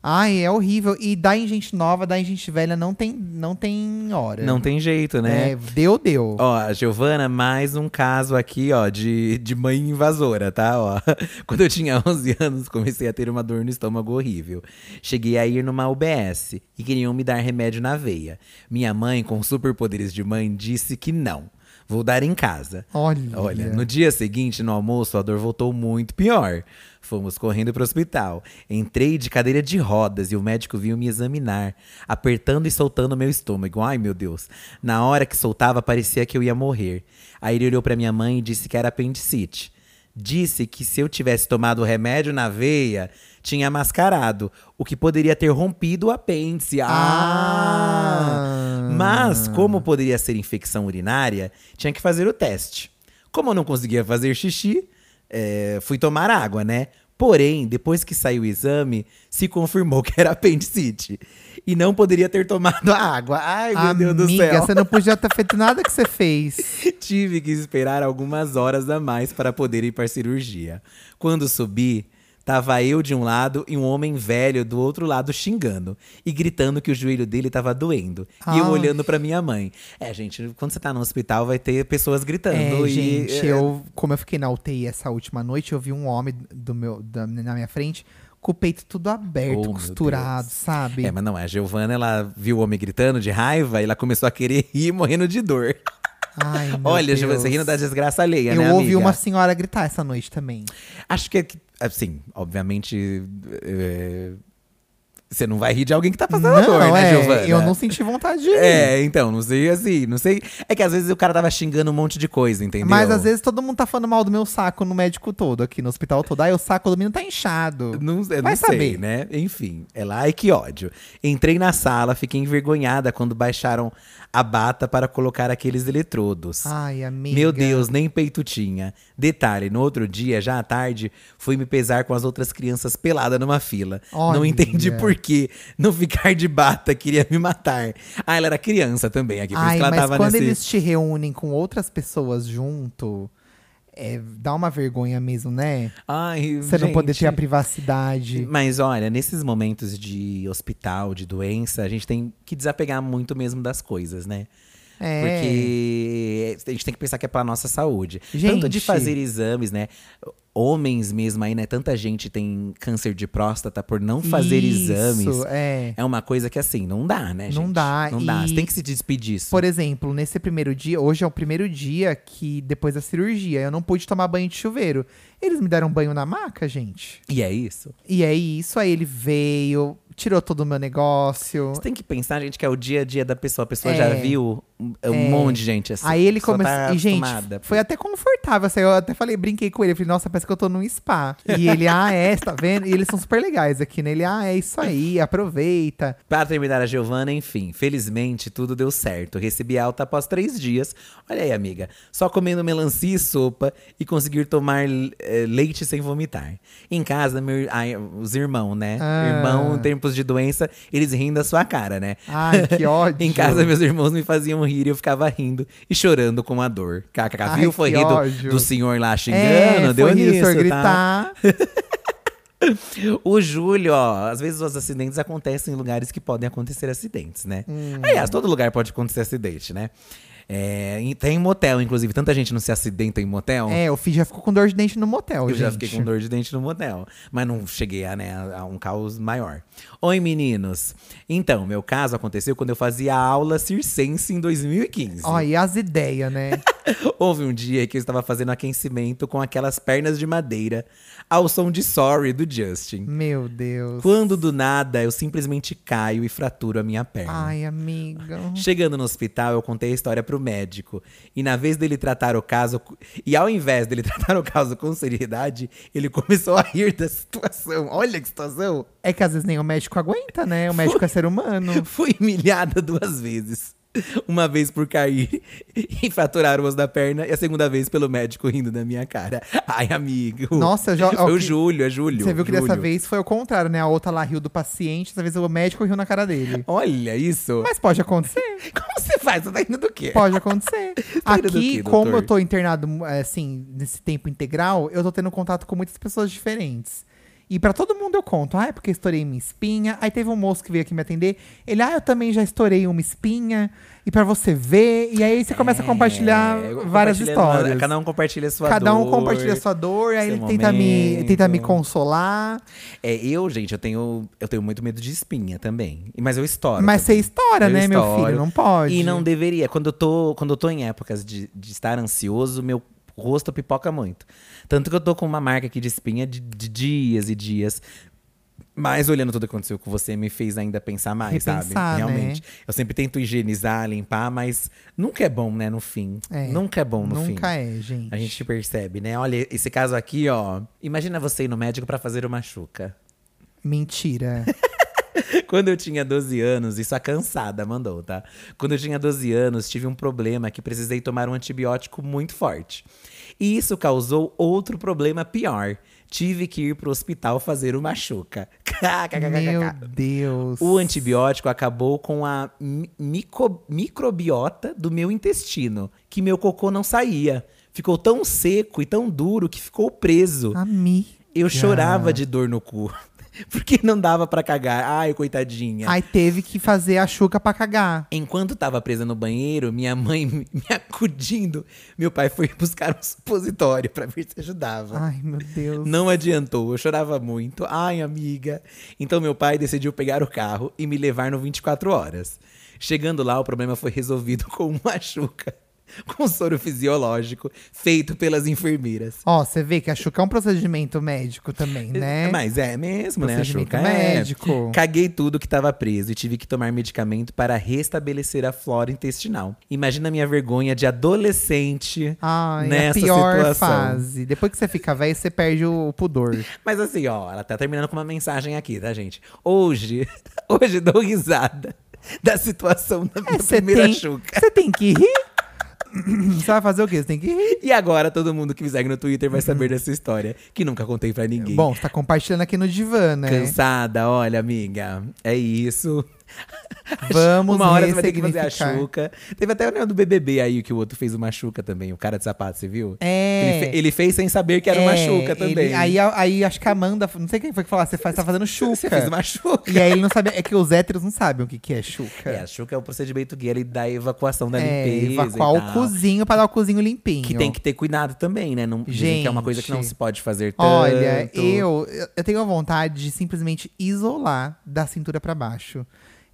Ai, é horrível. E dar em gente nova, dar em gente velha, não tem, não tem hora. Não tem jeito, né? É, deu, deu. Ó, Giovana, mais um caso aqui, ó, de, de mãe invasora, tá? Ó, quando eu tinha 11 anos, comecei a ter uma dor no estômago horrível. Cheguei a ir numa UBS e queriam me dar remédio na veia. Minha mãe, com superpoderes de mãe, disse que não. Vou dar em casa. Olha. Olha, no dia seguinte, no almoço, a dor voltou muito pior. Fomos correndo para o hospital. Entrei de cadeira de rodas e o médico veio me examinar, apertando e soltando meu estômago. Ai, meu Deus. Na hora que soltava, parecia que eu ia morrer. Aí ele olhou para minha mãe e disse que era apendicite. Disse que se eu tivesse tomado o remédio na veia, tinha mascarado, o que poderia ter rompido o apêndice. Ah! Ah. Mas, como poderia ser infecção urinária, tinha que fazer o teste. Como eu não conseguia fazer xixi, é, fui tomar água, né? Porém, depois que saiu o exame, se confirmou que era apendicite. E não poderia ter tomado a água. Ai, meu Deus do Amiga, céu. você não podia ter feito nada que você fez. Tive que esperar algumas horas a mais para poder ir para a cirurgia. Quando subi, tava eu de um lado e um homem velho do outro lado xingando e gritando que o joelho dele tava doendo. E eu Ai. olhando para minha mãe. É, gente, quando você tá no hospital vai ter pessoas gritando É, e gente, é, eu, como eu fiquei na UTI essa última noite, eu vi um homem do meu, da- na minha frente com o peito tudo aberto, Oh, costurado, sabe? É, mas não, a Giovana, ela viu o homem gritando de raiva e ela começou a querer rir, morrendo de dor. Ai, meu Olha, Deus. Giovana, você rindo da desgraça alheia, Eu né, ouvi amiga? uma senhora gritar essa noite também. Acho que, é que, assim, obviamente, é, você não vai rir de alguém que tá passando não, dor, né, é, Giovana? eu não senti vontade de rir. É, então, não sei assim, não sei. É que às vezes o cara tava xingando um monte de coisa, entendeu? Mas às vezes todo mundo tá falando mal do meu saco no médico todo, aqui no hospital todo. Ai, o saco do menino tá inchado. Não, Vai não sei, saber. né? Enfim, é lá e que ódio. Entrei na sala, fiquei envergonhada quando baixaram a bata para colocar aqueles eletrodos. Ai, amiga. Meu Deus, nem peito tinha. Detalhe, no outro dia, já à tarde, fui me pesar com as outras crianças pelada numa fila. Não Olha. entendi por quê. Não ficar de bata, queria me matar. Ah, ela era criança também aqui, por isso Ai, que ela mas tava quando nesse... eles te reúnem com outras pessoas junto, é, dá uma vergonha mesmo, né? Ai, Você não poder ter a privacidade. Mas olha, nesses momentos de hospital, de doença, a gente tem que desapegar muito mesmo das coisas, né? É. Porque a gente tem que pensar que é pra nossa saúde. Tanto de Gente. fazer exames, né? Homens mesmo aí, né? Tanta gente tem câncer de próstata por não fazer Isso, exames. É. É uma coisa que assim, não dá, né, gente? Não dá, Não dá. Você tem que se despedir disso. Por exemplo, nesse primeiro dia, hoje é o primeiro dia que, depois da cirurgia, eu não pude tomar banho de chuveiro. Eles me deram banho na maca, gente. E é isso. E é isso, aí ele veio, tirou todo o meu negócio. Você tem que pensar, gente, que é o dia a dia da pessoa. A pessoa É. já viu um, É. monte de gente assim. Aí ele A pessoa começou. Tá e, gente, acostumada. foi até confortável. Assim, eu até falei, brinquei com ele. Eu falei, nossa, parece que eu tô num spa. E ele, ah, é, tá vendo? E eles são super legais aqui, né? Ele, ah, é isso aí, aproveita. Para terminar a Giovana, enfim, felizmente tudo deu certo. Recebi alta após três dias. Olha aí, amiga. Só comendo melancia e sopa e conseguir tomar eh, leite sem vomitar. Em casa, meu- ai, os irmãos, né? Ah. Irmão, em tempos de doença, eles riem da sua cara, né? Ai, que ódio. em casa, meus irmãos me faziam rir e eu ficava rindo e chorando com a dor. KKK, viu? Foi ódio. do senhor lá xingando, é, deu foi nisso, tá? gritar. O Júlio, ó, às vezes os acidentes acontecem em lugares que podem acontecer acidentes, né? Hum. Aliás, todo lugar pode acontecer acidente, né? É, tem motel, inclusive. Tanta gente não se acidenta em motel. É, o Fih já ficou com dor de dente no motel, Eu gente. já fiquei com dor de dente no motel. Mas não cheguei a, né, a um caos maior. Oi, meninos. Então, meu caso aconteceu quando eu fazia aula circense em 2015. Ó, e as ideias, né? Houve um dia que eu estava fazendo aquecimento com aquelas pernas de madeira ao som de Sorry do Justin. Meu Deus. Quando do nada eu simplesmente caio e fraturo a minha perna. Ai, amiga. Chegando no hospital, eu contei a história pro médico. E na vez dele tratar o caso. E ao invés dele tratar o caso com seriedade, ele começou a rir da situação. Olha que situação! É que às vezes nem o médico aguenta, né? O médico é ser humano. Fui humilhada duas vezes. Uma vez por cair e fraturar o osso da perna, e a segunda vez pelo médico rindo da minha cara. Ai, amigo. Nossa, já- Foi o que- Júlio, é Júlio. Você viu que dessa vez foi o contrário, né? A outra lá riu do paciente, dessa vez o médico riu na cara dele. Olha isso. Mas pode acontecer. Como você faz? Você tá rindo do quê? Pode acontecer. Tá Aqui, quê, como eu tô internado, é, assim, nesse tempo integral, eu tô tendo contato com muitas pessoas diferentes. E pra todo mundo eu conto, ah, é porque estourei minha espinha. Aí teve um moço que veio aqui me atender. Ele, ah, eu também já estourei uma espinha. E pra você ver. E aí você começa a compartilhar É, várias histórias. Cada um compartilha a sua Cada dor. um compartilha a sua dor, aí ele tenta me, tenta me consolar. É, eu, gente, eu tenho, eu tenho muito medo de espinha também. Mas eu estouro. Mas você também. estoura, Eu né, meu estouro. filho? Não pode. E não deveria. Quando eu tô, quando eu tô em épocas de, de estar ansioso, meu rosto pipoca muito. Tanto que eu tô com uma marca aqui de espinha de, de dias e dias. Mas olhando tudo que aconteceu com você, me fez ainda pensar mais, Repensar, sabe? né? Realmente. Eu sempre tento higienizar, limpar, mas nunca é bom, né, no fim. É, nunca é bom no fim. Nunca é, gente. A gente percebe, né? Olha, esse caso aqui, ó. Imagina você ir no médico pra fazer uma chuca. Mentira. Quando eu tinha 12 anos, isso a cansada mandou, tá? Quando eu tinha 12 anos, tive um problema que precisei tomar um antibiótico muito forte. E isso causou outro problema pior. Tive que ir pro hospital fazer uma chuca. Meu Deus. O antibiótico acabou com a mi- mico- microbiota do meu intestino, que meu cocô não saía. Ficou tão seco e tão duro que ficou preso. Amiga. Eu chorava de dor no cu. Porque não dava pra cagar. Ai, coitadinha. Aí teve que fazer a chuca pra cagar. Enquanto tava presa no banheiro, minha mãe me acudindo, meu pai foi buscar um supositório pra ver se ajudava. Ai, meu Deus. Não adiantou, eu chorava muito. Ai, amiga. Então meu pai decidiu pegar o carro e me levar no 24 horas. Chegando lá, o problema foi resolvido com uma chuca. Com soro fisiológico, feito pelas enfermeiras. Ó, você vê que a chuca é um procedimento médico também, né? Mas é mesmo, né? A Procedimento chuca é. médico. Caguei tudo que tava preso e tive que tomar medicamento para restabelecer a flora intestinal. Imagina a minha vergonha de adolescente Ai, nessa a pior situação. fase. Depois que você fica velho, você perde o pudor. Mas assim, ó, ela tá terminando com uma mensagem aqui, tá, gente? Hoje, hoje dou risada da situação da minha É, primeira tem, chuca. você tem que rir. Você vai fazer o quê? Você tem que rir. E agora todo mundo que me segue no Twitter vai saber dessa história, que nunca contei pra ninguém. Bom, você tá compartilhando aqui no divã, né? Cansada, olha, amiga. É isso. Vamos Uma hora você vai ter que fazer a chuca. Teve até o né, do BBB aí, que o outro fez uma chuca também, o cara de sapato, você viu? É. Ele, fe- ele fez sem saber que era uma É, chuca também. ele- aí, aí acho que a Amanda, não sei quem foi que falou, você faz, tá fazendo chuca. Você fez uma chuca. E aí ele não sabe, é que os héteros não sabem o que, que é chuca. É, a chuca é o procedimento gay da evacuação da É, limpeza. evacuar o cozinho pra dar o cozinho limpinho. Que tem que ter cuidado também, né? Não, dizem que é uma coisa que não Gente. se pode fazer tanto. Olha, eu, eu tenho a vontade de simplesmente isolar da cintura pra baixo.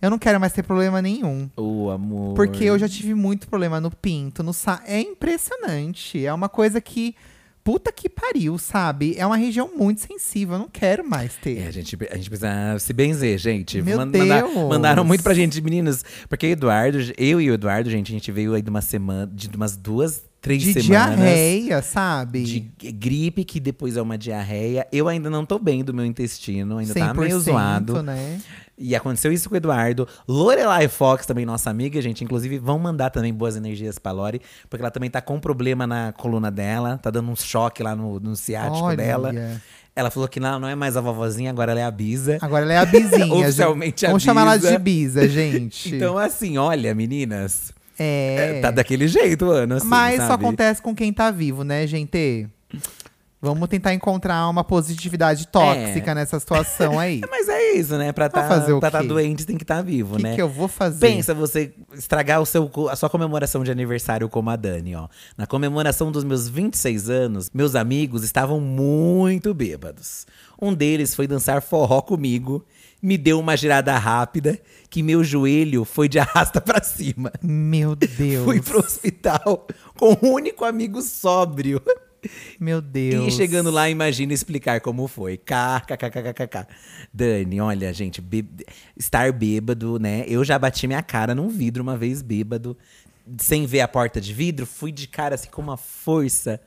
Eu não quero mais ter problema nenhum. O amor. Porque eu já tive muito problema no pinto, no sa... É impressionante. É uma coisa que. Puta que pariu, sabe? É uma região muito sensível. Eu não quero mais ter. É, a gente, a gente precisa se benzer, gente. Meu Man- Deus! mandaram muito pra gente, meninos. Porque Eduardo, eu e o Eduardo, gente, a gente veio aí de uma semana, de umas duas, três de semanas. diarreia, sabe? De gripe, que depois é uma diarreia. Eu ainda não tô bem do meu intestino, ainda tá meio 100%, zoado. né? E aconteceu isso com o Eduardo. Lorelai Fox, também nossa amiga, gente. Inclusive, vão mandar também boas energias pra Lore. Porque ela também tá com problema na coluna dela. Tá dando um choque lá no, no ciático Olha. dela. Ela falou que não, não é mais a vovozinha, agora ela é a Bisa. Agora ela é a bizinha. Oficialmente gente. a Vamos chamar ela de bisa, gente. Então, assim, olha, meninas. É. Tá daquele jeito, Ana. Assim, Mas isso sabe? acontece com quem tá vivo, né, gente? Vamos tentar encontrar uma positividade tóxica nessa situação aí. Mas é isso, né? Pra tá, fazer o pra tá quê? doente tem que estar vivo, O que, né? que eu vou fazer? Pensa você estragar o seu, a sua comemoração de aniversário como a Dani, ó. Na comemoração dos meus 26 anos, meus amigos estavam muito bêbados. Um deles foi dançar forró comigo, me deu uma girada rápida, que meu joelho foi de arrasta pra cima. Meu Deus. Fui pro hospital com um único amigo sóbrio. Meu Deus. E chegando lá, imagina explicar como foi. KKKKKK. Dani, olha, gente, bê- estar bêbado, né? Eu já bati minha cara num vidro uma vez bêbado, sem ver a porta de vidro, fui de cara assim com uma força.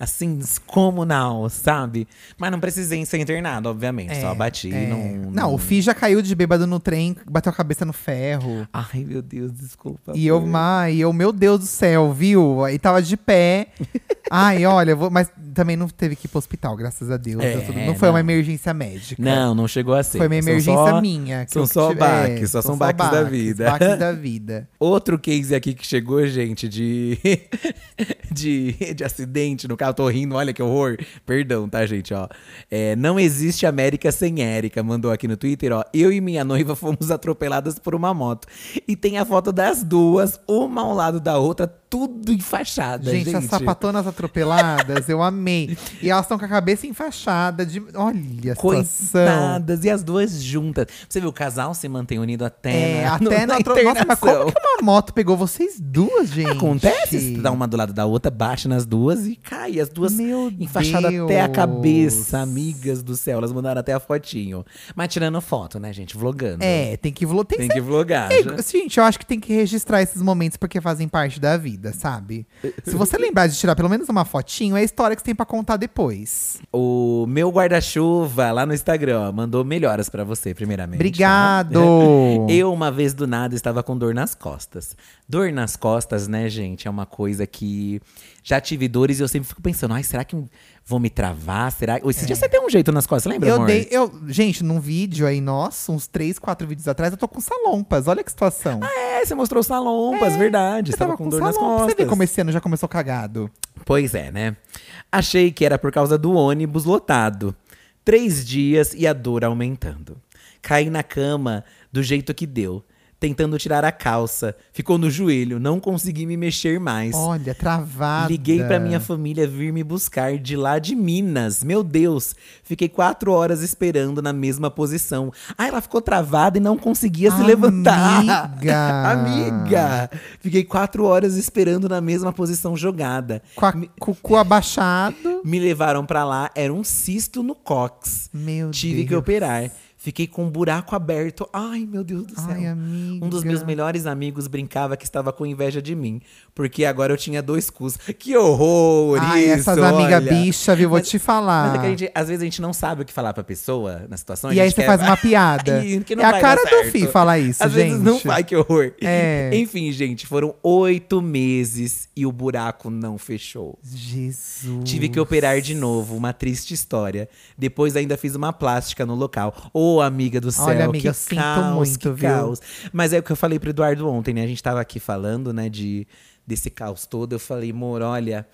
Assim, descomunal, sabe? Mas não precisei ser internado, obviamente. Só bati. é. Não, Não, o Fih já caiu de bêbado no trem, bateu a cabeça no ferro. Ai, meu Deus, desculpa. E eu, ai, eu, meu Deus do céu, viu? Aí tava de pé. Ai, olha, vou, mas também não teve que ir pro hospital, graças a Deus. É, tudo- não foi não. uma emergência médica. Não, não chegou a ser. Foi uma São emergência só- minha. que são só baques, só são baques da vida. Baques da vida. Outro case aqui que chegou, gente, de, de, de acidente no carro. Tô rindo, olha que horror. Perdão, tá, gente, ó. É, não existe América sem Érica, mandou aqui no Twitter, ó. Eu e minha noiva fomos atropeladas por uma moto. E tem a foto das duas, uma ao lado da outra, tudo enfaixada, gente. Gente, as sapatonas atropeladas, eu amei. E elas estão com a cabeça enfaixada de. Olha a. Coitadas, e as duas juntas. Você viu, o casal se mantém unido até É, na, até na na, tro... Nossa, mas como que uma moto pegou vocês duas, gente? Acontece, dá uma do lado da outra, baixa nas duas e cai. As duas Meu enfaixadas até a Deus. cabeça, amigas do céu. Elas mandaram até a fotinho. Mas tirando foto, né, gente? Vlogando. É, tem que vlo- tem Tem que que ser- vlogar. É, já. gente, eu acho que tem que registrar esses momentos porque fazem parte da vida, sabe? Se você lembrar de tirar pelo menos uma fotinho, é a história que você tem pra contar depois. O meu guarda-chuva lá no Instagram ó, mandou melhoras pra você, primeiramente. tá? Obrigado! Eu, uma vez do nada, estava com dor nas costas. Dor nas costas, né, gente, é uma coisa que já tive dores e eu sempre fico pensando, ai, será que vou me travar? Será? Esse dia você deu um jeito nas costas, lembra, É. Eu amor? dei, eu, gente, num vídeo aí, nossa, uns três, quatro vídeos atrás, eu tô com salompas. Olha que situação. É, você mostrou salompas, verdade. eu Estava com, dor nas salompas. costas. Você vê como esse ano já começou cagado. Pois é, né? Achei que era por causa do ônibus lotado. Três dias e a dor aumentando. Caí na cama do jeito que deu, tentando tirar a calça. Ficou no joelho, não consegui me mexer mais. Olha, travada. Liguei pra minha família vir me buscar de lá de Minas. Meu Deus! Fiquei quatro horas esperando na mesma posição. Ah, ela ficou travada e não conseguia se levantar. Amiga! Amiga! Fiquei quatro horas esperando na mesma posição jogada. Com, a, com o cu abaixado. Me levaram pra lá, era um cisto no cox. Meu Tive Deus. que operar. Fiquei com um buraco aberto. Ai, meu Deus do céu. Ai, amiga. Um dos meus melhores amigos brincava que estava com inveja de mim, porque agora eu tinha dois cus. Que horror Ai, isso, essas amigas bicha, viu? Vou Mas- te falar. Mas é gente, às vezes a gente não sabe o que falar pra pessoa na situação. E aí você quer- faz uma piada. É a cara do certo. Fi falar isso, Às gente. vezes não vai, que horror. É. Enfim, gente, foram oito meses e o buraco não fechou. Jesus. Tive que operar de novo, uma triste história. Depois ainda fiz uma plástica no local. Ô, amiga do céu, Olha, amiga, que eu sinto caos, muito, que viu? caos. Mas é o que eu falei pro Eduardo ontem, né? A gente tava aqui falando, né, de, desse caos todo. Eu falei, amor, olha,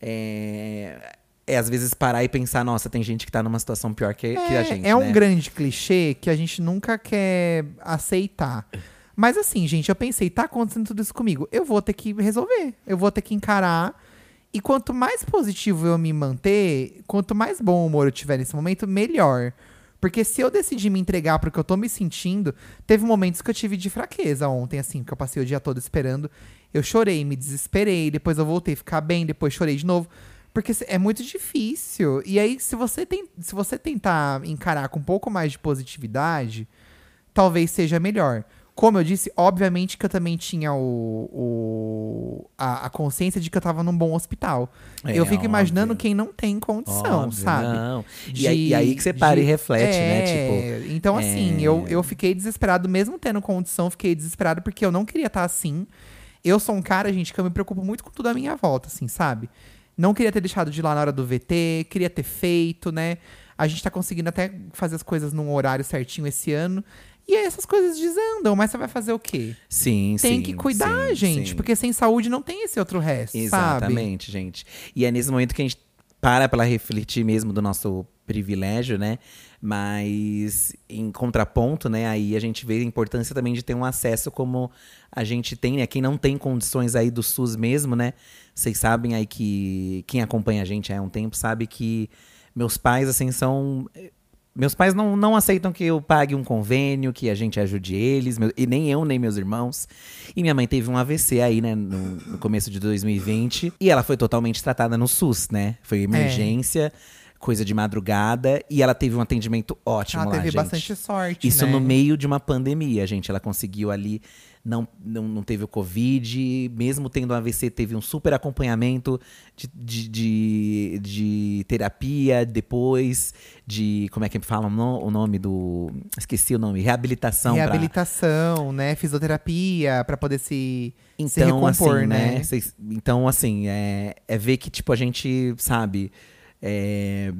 é, é às vezes parar e pensar, nossa, tem gente que tá numa situação pior que, que a É, gente, é um né? grande clichê que a gente nunca quer aceitar. Mas assim, gente, eu pensei, tá acontecendo tudo isso comigo. Eu vou ter que resolver. Eu vou ter que encarar. E quanto mais positivo eu me manter, quanto mais bom humor eu tiver nesse momento, melhor. Porque se eu decidir me entregar pro que eu tô me sentindo, teve momentos que eu tive de fraqueza ontem, assim, que eu passei o dia todo esperando. Eu chorei, me desesperei, depois eu voltei a ficar bem, depois chorei de novo. Porque é muito difícil. E aí, se você, tem, se você tentar encarar com um pouco mais de positividade, talvez seja melhor. Como eu disse, obviamente que eu também tinha o, o- a, a consciência de que eu tava num bom hospital. É, eu fico imaginando óbvio. quem não tem condição, Óbvio, sabe? não. E, De- aí, e aí que você para e de- reflete, né? É, Tipo, Então, assim, é. eu, eu fiquei desesperado, mesmo tendo condição, fiquei desesperado porque eu não queria estar assim. Eu sou um cara, gente, que eu me preocupo muito com tudo à minha volta, assim, sabe? Não queria ter deixado de ir lá na hora do VT, queria ter feito, né? A gente tá conseguindo até fazer as coisas num horário certinho esse ano. E aí essas coisas desandam, mas você vai fazer o quê? Sim, Tem sim, que cuidar, sim, gente. sim. Porque sem saúde não tem esse outro resto, sabe? Exatamente, gente. E é nesse momento que a gente para para refletir mesmo do nosso privilégio, né? Mas em contraponto, né, aí a gente vê a importância também de ter um acesso como a gente tem, né? Quem não tem condições aí do SUS mesmo, né? Vocês sabem aí que quem acompanha a gente há um tempo sabe que meus pais assim são meus pais não, não aceitam que eu pague um convênio, que a gente ajude eles, meu- e nem eu, nem meus irmãos. E minha mãe teve um AVC aí, né, no, no começo de 2020. E ela foi totalmente tratada no SUS, né? Foi emergência, coisa de madrugada. E ela teve um atendimento ótimo Ela lá, teve gente. bastante sorte, Isso né? no meio de uma pandemia, gente. Ela conseguiu ali, não, não, não teve o Covid, mesmo tendo um AVC, teve um super acompanhamento de, de, de, de terapia depois, de. Como é que fala o no- o nome do. Esqueci o nome. Reabilitação. pra- Reabilitação, né? Fisioterapia, pra poder se, se Então, recompor, assim, né? né? Então, assim, é, é ver que, tipo, a gente, sabe. é,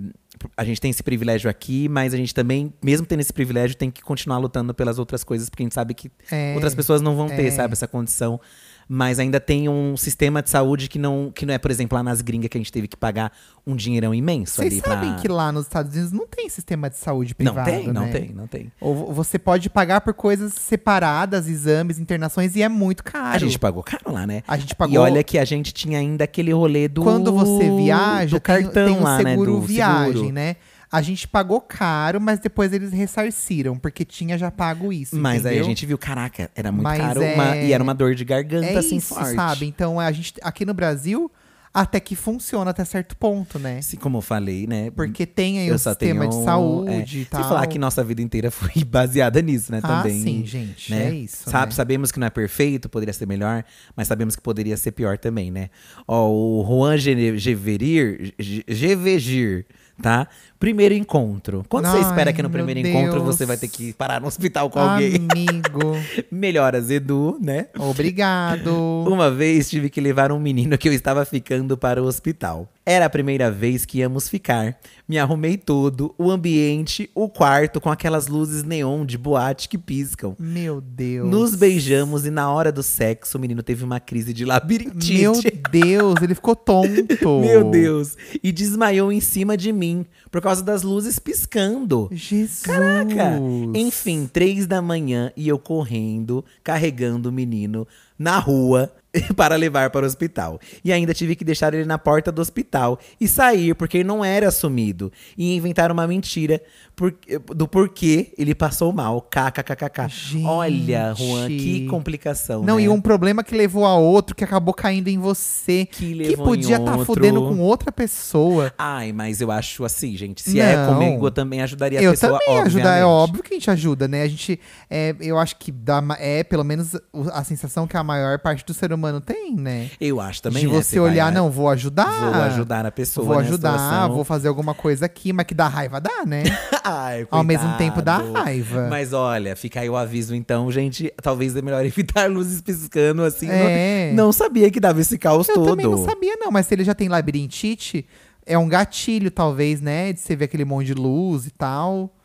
a gente tem esse privilégio aqui, mas a gente também, mesmo tendo esse privilégio, tem que continuar lutando pelas outras coisas, porque a gente sabe que É, outras pessoas não vão ter, é. sabe, essa condição. Mas ainda tem um sistema de saúde que não, que não é, por exemplo, lá nas gringas que a gente teve que pagar um dinheirão imenso Vocês ali sabem pra. que lá nos Estados Unidos não tem sistema de saúde não privado, tem, não né? tem, não tem. Ou vo- você pode pagar por coisas separadas, exames, internações, e é muito caro. A gente pagou caro lá, né? A gente pagou. E olha que a gente tinha ainda aquele rolê do. quando você viaja, do tem- cartão tem, um lá, seguro né? Do viagem, seguro. né? A gente pagou caro, mas depois eles ressarciram, porque tinha já pago isso. Mas aí a entendeu? gente viu, caraca, era muito Mas caro é- uma- e era uma dor de garganta é assim isso, forte. sabe? Então a gente aqui no Brasil até que funciona até certo ponto, né? Assim como eu falei, né? Porque tem aí eu o sistema tenho, de saúde é, e tal. falar que nossa vida inteira foi baseada nisso, né? ah, Também. sim, gente, né? é isso. Sabe, né? Sabemos que não é perfeito, poderia ser melhor, mas sabemos que poderia ser pior também, né? Ó, o Juan Geverir, Ge- Gevegir, tá? Primeiro encontro. Quando você Ai, espera que no primeiro encontro Deus. você vai ter que parar no hospital com alguém? Amigo, Melhoras, Edu, né? obrigado. Uma vez tive que levar um menino que eu estava ficando para o hospital. Era a primeira vez que íamos ficar. Me arrumei todo, o ambiente, o quarto com aquelas luzes neon de boate que piscam. Meu Deus. Nos beijamos e na hora do sexo o menino teve uma crise de labirintite. Meu Deus, ele ficou tonto. Meu Deus! E desmaiou em cima de mim por causa das luzes piscando. Jesus. Caraca! Enfim, três da manhã e eu correndo, carregando o menino na rua para levar para o hospital. E ainda tive que deixar ele na porta do hospital e sair porque ele não era assumido. E inventar uma mentira por- do porquê ele passou mal. KKKKK. Olha, Juan, que complicação. Não, né? e um problema que levou a outro, que acabou caindo em você. Que Que podia estar outro. fudendo com outra pessoa. Ai, mas eu acho assim, gente. Se é Não. comigo, eu também ajudaria a Eu pessoa, também ajudar, é óbvio que a gente ajuda, né? A gente, é, eu acho que dá, é pelo menos a sensação que a maior parte do ser humano tem, né? Eu acho também. De né? você olhar, não, vou ajudar. Vou ajudar a pessoa. Vou nessa ajudar, situação. vou fazer alguma coisa aqui, mas que dá raiva dá, né? Ai, Ao mesmo tempo dá raiva. Mas olha, fica aí o aviso então, gente. Talvez é melhor evitar luzes piscando assim. É. Não, não sabia que dava esse caos Eu todo. também não sabia, não, mas se ele já tem labirintite, é um gatilho, talvez, né? De você ver aquele monte de luz e tal.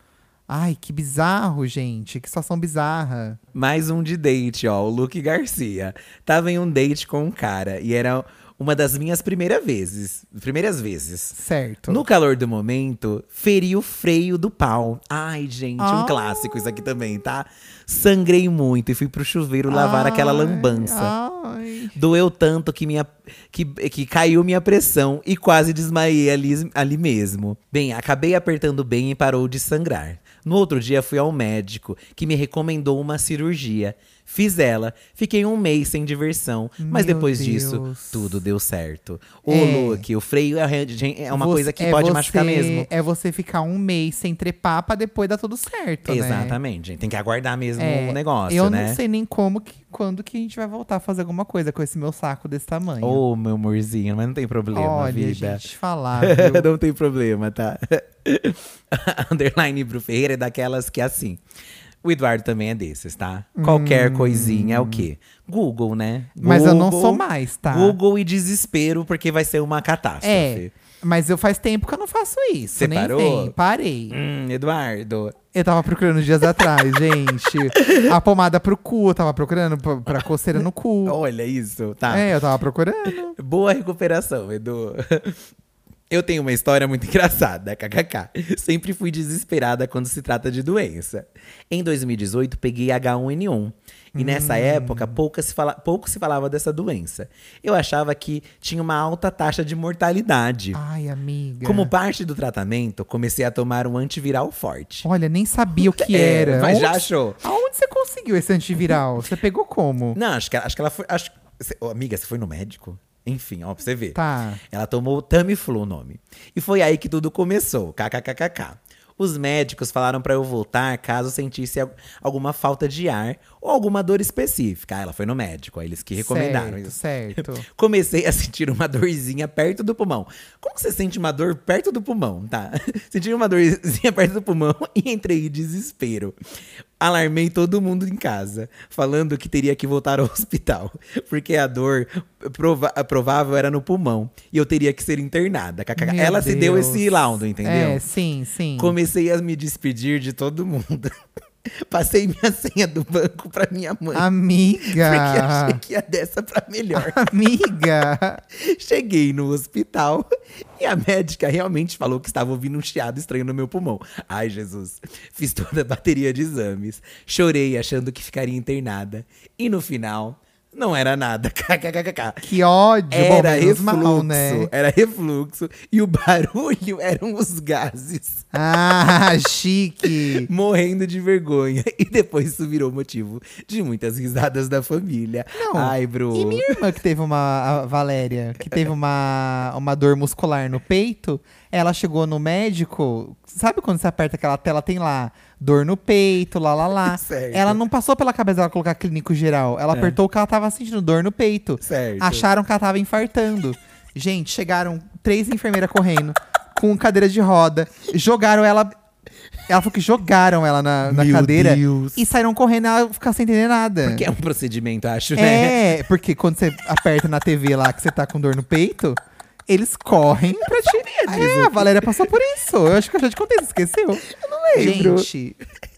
Ai, que bizarro, gente. Que situação bizarra. Mais um de date, ó. O Luke Garcia. Tava em um date com um cara e era uma das minhas primeiras vezes. Primeiras vezes. Certo. No calor do momento, feri o freio do pau. Ai, gente, um Ah. clássico isso aqui também, tá? Sangrei muito e fui pro chuveiro lavar aquela Ai, lambança. Ai. Doeu tanto que, minha, que, que caiu minha pressão e quase desmaiei ali, ali mesmo. Bem, acabei apertando bem e parou de sangrar. No outro dia fui ao médico, que me recomendou uma cirurgia. Fiz ela, fiquei um mês sem diversão, mas Meu depois disso, Deus. tudo deu certo. Ô, É. Luke, o freio é, é uma Você- coisa que é pode você- machucar mesmo. É você ficar um mês sem trepar pra depois dar tudo certo, né? Exatamente, gente. Tem que aguardar mesmo É, o negócio, eu né? não sei nem como que, quando que a gente vai voltar a fazer alguma coisa com esse meu saco desse tamanho. Ô, meu amorzinho, mas não tem problema, Olha, vida. gente, falar, não tem problema, tá? Underline pro Ferreira é daquelas que assim. O Eduardo também é desses, tá? Qualquer coisinha é o quê? Google, né? Hum. Mas eu não Google, sou mais, tá? Google e desespero, porque vai ser uma catástrofe. É, mas eu faz tempo que eu não faço isso. Você nem parou? vem. Parei. Hum, Eduardo, Eu tava procurando dias atrás, gente. A pomada pro cu, eu tava procurando pra, pra coceira no cu. Olha isso, tá. É, eu tava procurando. Boa recuperação, Edu. Eu tenho uma história muito engraçada, kkk. Sempre fui desesperada quando se trata de doença. Em 2018, peguei H1N1. E nessa época, pouca se fala, pouco se falava dessa doença. Eu achava que tinha uma alta taxa de mortalidade. Ai, amiga. Como parte do tratamento, comecei a tomar um antiviral forte. Olha, nem sabia o que É, era. mas já Onde- achou? Aonde você conseguiu esse antiviral? Você pegou como? Não, acho que, acho que ela foi. Acho, Cê- ô, amiga, você foi no médico? Enfim, ó, pra você ver. Tá. Ela tomou o Tamiflu o nome. E foi aí que tudo começou. KKKKK. Os médicos falaram pra eu voltar caso sentisse al- alguma falta de ar ou alguma dor específica. Ah, ela foi no médico, aí eles que recomendaram certo, isso. certo. Comecei a sentir uma dorzinha perto do pulmão. Como você sente uma dor perto do pulmão, tá? Senti uma dorzinha perto do pulmão e entrei em desespero. Alarmei todo mundo em casa, falando que teria que voltar ao hospital, porque a dor prova provável era no pulmão e eu teria que ser internada. Meu Ela se deu Deus. esse laudo, entendeu? É, sim, sim. Comecei a me despedir de todo mundo. Passei minha senha do banco pra minha mãe. Porque achei Amiga. que ia dessa pra melhor. Amiga. Cheguei no hospital e a médica realmente falou que estava ouvindo um chiado estranho no meu pulmão. Ai, Jesus. Fiz toda a bateria de exames. Chorei achando que ficaria internada. E no final, não era nada. KKKK. Que ódio. Bom, Era menos refluxo, mal, né? era refluxo e o barulho eram os gases. Ah, chique. Morrendo de vergonha. E depois isso virou motivo de muitas risadas da família. Não. Ai, Bru. E minha irmã que teve uma, a Valéria, que teve uma, uma dor muscular no peito, ela chegou no médico, sabe quando você aperta aquela tela, tem lá, dor no peito, lá, lá, lá. Certo. Ela não passou pela cabeça dela colocar clínico geral, ela É. apertou que ela tava sentindo dor no peito. Certo. Acharam que ela tava infartando. Gente, chegaram três enfermeiras correndo, com cadeira de roda, jogaram ela... Ela falou que jogaram ela na, na Meu cadeira Deus. e saíram correndo e ela ficava sem entender nada. Porque é um procedimento, acho, né? É, porque quando você aperta na TV lá que você tá com dor no peito, eles correm pra te. É, a Valéria passou por isso. Eu acho que eu já te contei, você esqueceu? Eu não lembro. Gente,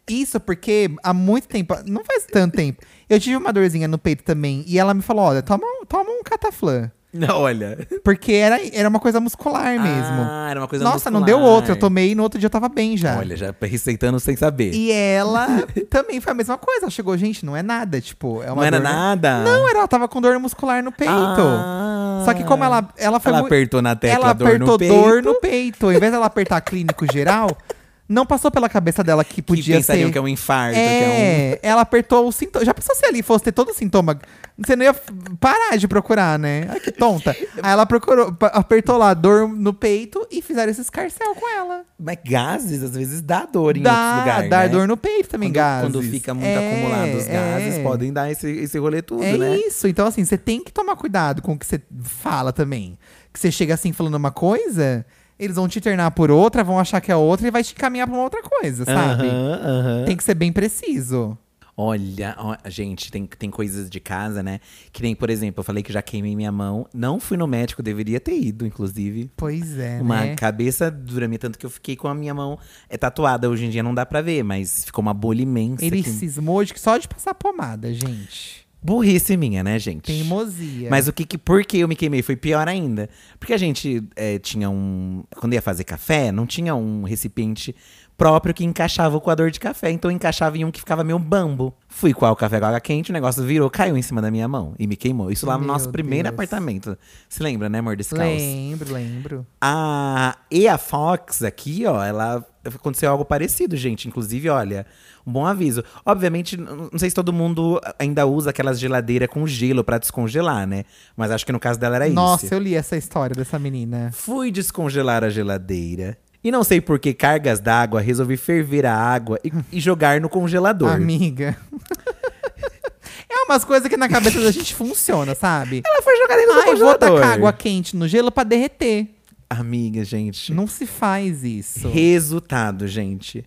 isso porque há muito tempo, não faz tanto tempo. Eu tive uma dorzinha no peito também e ela me falou: olha, toma, toma um cataflã. Não, olha. Porque era, era uma coisa muscular mesmo. Ah, era uma coisa Nossa, não muscular. deu outra. Eu tomei e no outro dia eu tava bem já. Olha, já receitando sem saber. E ela também foi a mesma coisa. Ela chegou, gente, não é nada. Tipo, é não era no- nada? Não, era, ela tava com dor muscular no peito. Ah. Só que como ela, ela foi Ela apertou na tecla ela dor apertou no peito. dor no peito. Em vez dela apertar clínico geral, não passou pela cabeça dela que Que podia pensariam ser. que é um infarto, que é É, ela apertou o sintoma. Já pensou se ali fosse ter todo o sintoma? Você não ia parar de procurar, né? Ai, que tonta. Aí ela procurou, apertou lá, dor no peito e fizeram esse escarcel com ela. um... Mas gases, às vezes, dá dor em outros Dá, lugares, dá né? dor no peito também, quando, gases. Quando fica muito É, acumulado os gases, é. podem dar esse, esse rolê tudo, É né? isso. Então, assim, você tem que tomar cuidado com o que você fala também. Que você chega assim falando uma coisa, eles vão te internar por outra, vão achar que é outra e vai te encaminhar pra uma outra coisa, sabe? Aham, aham. Tem que ser bem preciso. Olha, ó, gente, tem, tem coisas de casa, né? Que nem, por exemplo, eu falei que já queimei minha mão. Não fui no médico, deveria ter ido, inclusive. Pois é, Uma né? cabeça dura minha, tanto que eu fiquei com a minha mão é tatuada. Hoje em dia não dá pra ver, mas ficou uma bolha imensa. Ele que- cismou de que só de passar pomada, gente. Burrice minha, né, gente? Teimosia. Mas o que, que por que eu me queimei foi pior ainda. Porque a gente é, tinha um. Quando ia fazer café, não tinha um recipiente próprio que encaixava o coador de café. Então eu encaixava em um que ficava meio bambo. Fui coar o café com água quente, o negócio virou, caiu em cima da minha mão e me queimou. Isso lá no Meu nosso primeiro Deus. apartamento. Se lembra, né, amor? Desse caos. Lembro, lembro. A e a Fox aqui, ó, ela aconteceu algo parecido, gente. Inclusive, olha, um bom aviso. Obviamente, não sei se todo mundo ainda usa aquelas geladeiras com gelo pra descongelar, né? Mas acho que no caso dela era Nossa, isso. eu li essa história dessa menina. Fui descongelar a geladeira. E não sei por que cargas d'água, resolvi ferver a água e, e jogar no congelador. Amiga. é umas coisas que na cabeça da gente funciona, sabe? Ela foi dentro do Ah, eu vou congelador. tacar água quente no gelo pra derreter. Amiga, gente. Não se faz isso. Resultado, gente.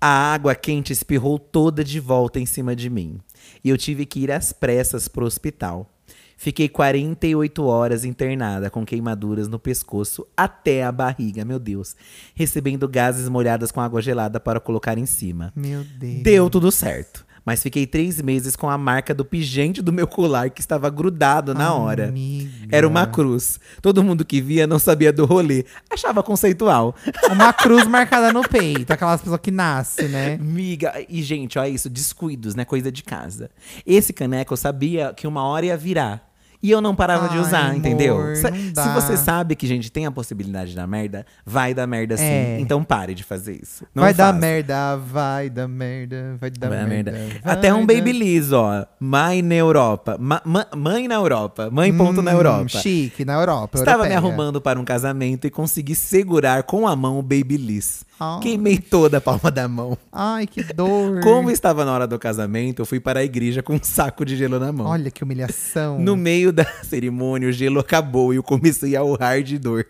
A água quente espirrou toda de volta em cima de mim. E eu tive que ir às pressas pro hospital. Fiquei 48 horas internada com queimaduras no pescoço até a barriga, meu Deus. Recebendo gases molhadas com água gelada para colocar em cima. Meu Deus. Deu tudo certo. Mas fiquei três meses com a marca do pingente do meu colar que estava grudado na hora. Amiga. Era uma cruz. Todo mundo que via não sabia do rolê. Achava conceitual. Uma cruz marcada no peito. Aquelas pessoas que nascem, né? Miga, e gente, olha isso, descuidos, né? Coisa de casa. Esse caneco eu sabia que uma hora ia virar. E eu não parava de Ai, usar, amor, entendeu? Se, se você sabe que, gente, tem a possibilidade de dar merda, vai dar merda sim. É. Então pare de fazer isso. Não vai dar faça. merda, vai dar merda, vai dar Vai dar merda. merda. vai Até um dar- Babyliss, ó. Mãe na Europa. Ma- ma- mãe na Europa. Mãe ponto na Hum, Europa. Chique, na Europa. Estava me europeia. arrumando para um casamento e consegui segurar com a mão o Babyliss. Ah. Queimei toda a palma da mão. Ai, que dor. Como estava na hora do casamento, eu fui para a igreja com um saco de gelo na mão. Olha que humilhação. No meio da cerimônia, o gelo acabou e eu comecei a urrar de dor.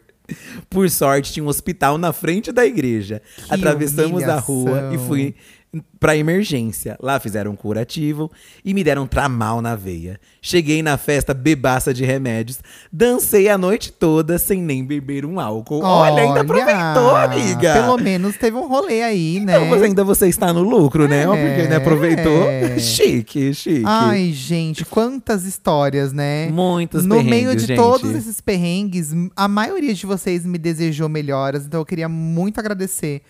Por sorte, tinha um hospital na frente da igreja. Que Atravessamos a rua e humilhação. fui pra emergência. Lá fizeram um curativo e me deram tramal na veia. Cheguei na festa bebaça de remédios, dancei a noite toda sem nem beber um álcool. Olha, ainda aproveitou, amiga. Pelo menos teve um rolê aí, né? Então, você- ainda você está no lucro, né? Ó, Porque né, aproveitou. É. Chique, chique. Ai, gente, quantas histórias, né? Muitos No meio de gente. todos esses perrengues, a maioria de vocês me desejou melhoras, então eu queria muito agradecer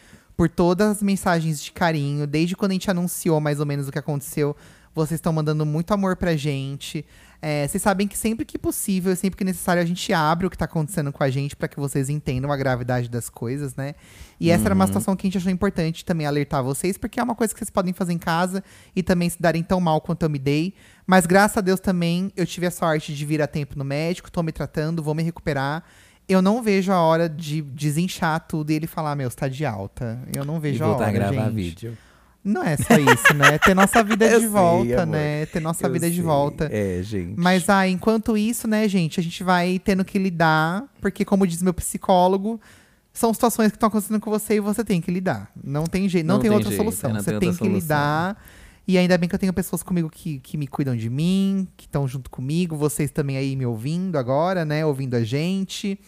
por todas as mensagens de carinho, desde quando a gente anunciou mais ou menos o que aconteceu. Vocês estão mandando muito amor pra gente. É, vocês sabem que sempre que possível, sempre que necessário, a gente abre o que tá acontecendo com a gente para que vocês entendam a gravidade das coisas, né? E essa era uma situação que a gente achou importante também alertar vocês, porque é uma coisa que vocês podem fazer em casa e também se darem tão mal quanto eu me dei. Mas graças a Deus também eu tive a sorte de vir a tempo no médico, tô me tratando, vou me recuperar. Eu não vejo a hora de desinchar tudo e ele falar, meu, você tá de alta. Eu não E vejo a voltar hora, a gravar gente. vídeo. Não é só isso, né? Ter nossa vida de volta, né? Ter nossa Eu vida de sei. volta. É, gente. Mas ah, enquanto isso, né, gente, a gente vai tendo que lidar, porque como diz meu psicólogo, são situações que estão acontecendo com você e você tem que lidar. Não tem jeito, não, Não tem, tem outra jeito, solução. Você tem que solução. lidar. E ainda bem que eu tenho pessoas comigo que, que me cuidam de mim, que estão junto comigo, vocês também aí me ouvindo agora, né? Ouvindo a gente.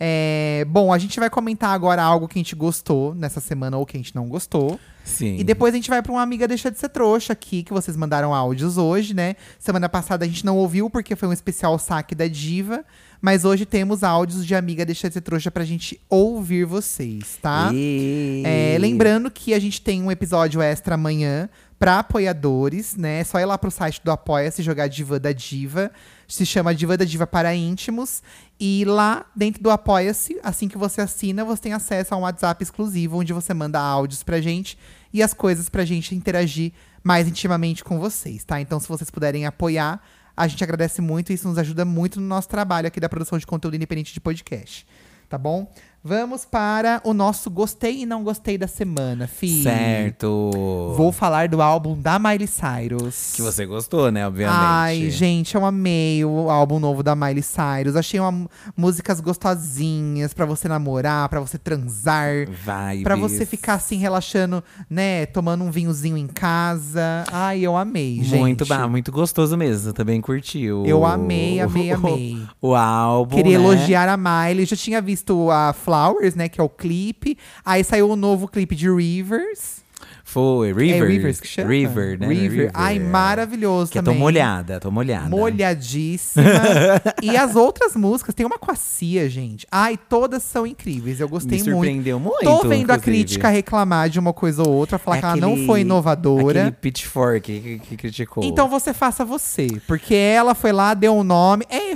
É, bom, a gente vai comentar agora algo que a gente gostou nessa semana ou que a gente não gostou. Sim. E depois a gente vai pra uma amiga deixa de ser trouxa aqui, que vocês mandaram áudios hoje, né? Semana passada a gente não ouviu porque foi um especial saque da diva. Mas hoje temos áudios de amiga deixa de ser trouxa pra gente ouvir vocês, tá? E... É, lembrando que a gente tem um episódio extra amanhã pra apoiadores, né? É só ir lá pro site do Apoia-se jogar Diva da Diva. Se chama Diva da Diva para íntimos. E lá dentro do Apoia-se, assim que você assina, você tem acesso a um WhatsApp exclusivo onde você manda áudios pra gente e as coisas pra gente interagir mais intimamente com vocês, tá? Então, se vocês puderem apoiar, a gente agradece muito e isso nos ajuda muito no nosso trabalho aqui da produção de conteúdo independente de podcast. Tá bom? Vamos para o nosso gostei e não gostei da semana, Fi. Certo. Vou falar do álbum da Miley Cyrus. Que você gostou, né? Obviamente. Ai, gente, eu amei o álbum novo da Miley Cyrus. Achei uma, músicas gostosinhas pra você namorar, pra você transar. Vibes. Pra você ficar assim, relaxando, né? Tomando um vinhozinho em casa. Ai, eu amei, gente. Muito bom, muito gostoso mesmo. Também curtiu. Eu amei, amei, amei. O álbum. Queria né? elogiar a Miley. Já tinha visto a Flowers, né? Que é o clipe. Aí saiu o novo clipe de Rivers. Foi, River. É Rivers que chama? River, né? River. Ai, maravilhoso Que eu também. tô molhada, tô molhada. Molhadíssima. e as outras músicas, tem uma com a Cia, gente. Ai, todas são incríveis. Eu gostei Me muito. surpreendeu muito. Tô vendo a inclusive. crítica reclamar de uma coisa ou outra, falar É que ela não foi inovadora. Aquele Pitchfork que, que criticou. Então você faça você. Porque ela foi lá, deu um nome. É,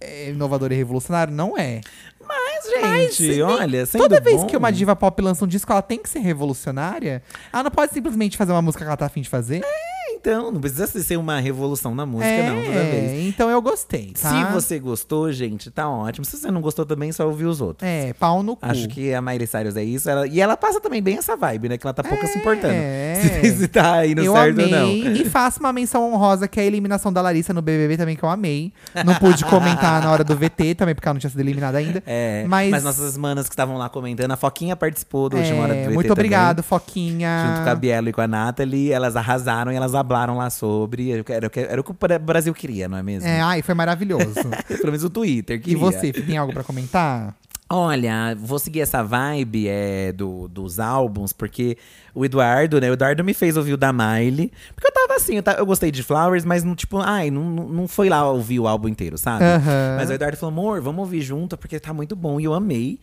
é inovador e revolucionário? Não é. Mas, gente, nem- olha, sendo Toda vez bom- que uma diva pop lança um disco, ela tem que ser revolucionária. Ela não pode simplesmente fazer uma música que ela tá afim de fazer. Então, não precisa ser uma revolução na música, é, não, toda vez. então eu gostei, tá? Se você gostou, gente, tá ótimo. Se você não gostou também, só ouvir os outros. É, pau no cu. Acho que a Miley Cyrus é isso. ela- e ela passa também bem essa vibe, né? Que ela tá pouco se importando. É. se tá indo eu certo amei. ou não. E faço uma menção honrosa, que é a eliminação da Larissa no BBB também, que eu amei. Não pude comentar na hora do VT também, porque ela não tinha sido eliminada ainda. É, Mas- mas, nossas manas que estavam lá comentando, a Foquinha participou do É, último hora do VT muito também, obrigado, Foquinha. Junto com a Bielo e com a Nathalie, elas arrasaram e elas hablaram lá sobre. Era, o que- era o que o Brasil queria, não é mesmo? É, ai, foi maravilhoso. Pelo menos o Twitter e queria. você, tem algo pra comentar? Olha, vou seguir essa vibe é, do, dos álbuns, porque o Eduardo, né? O Eduardo me fez ouvir o da Miley. Porque eu tava assim, eu, eu gostei de Flowers, mas não, tipo, ai, não, não foi lá ouvir o álbum inteiro, sabe? Aham. Mas o Eduardo falou, amor, vamos ouvir junto, porque tá muito bom. E eu amei.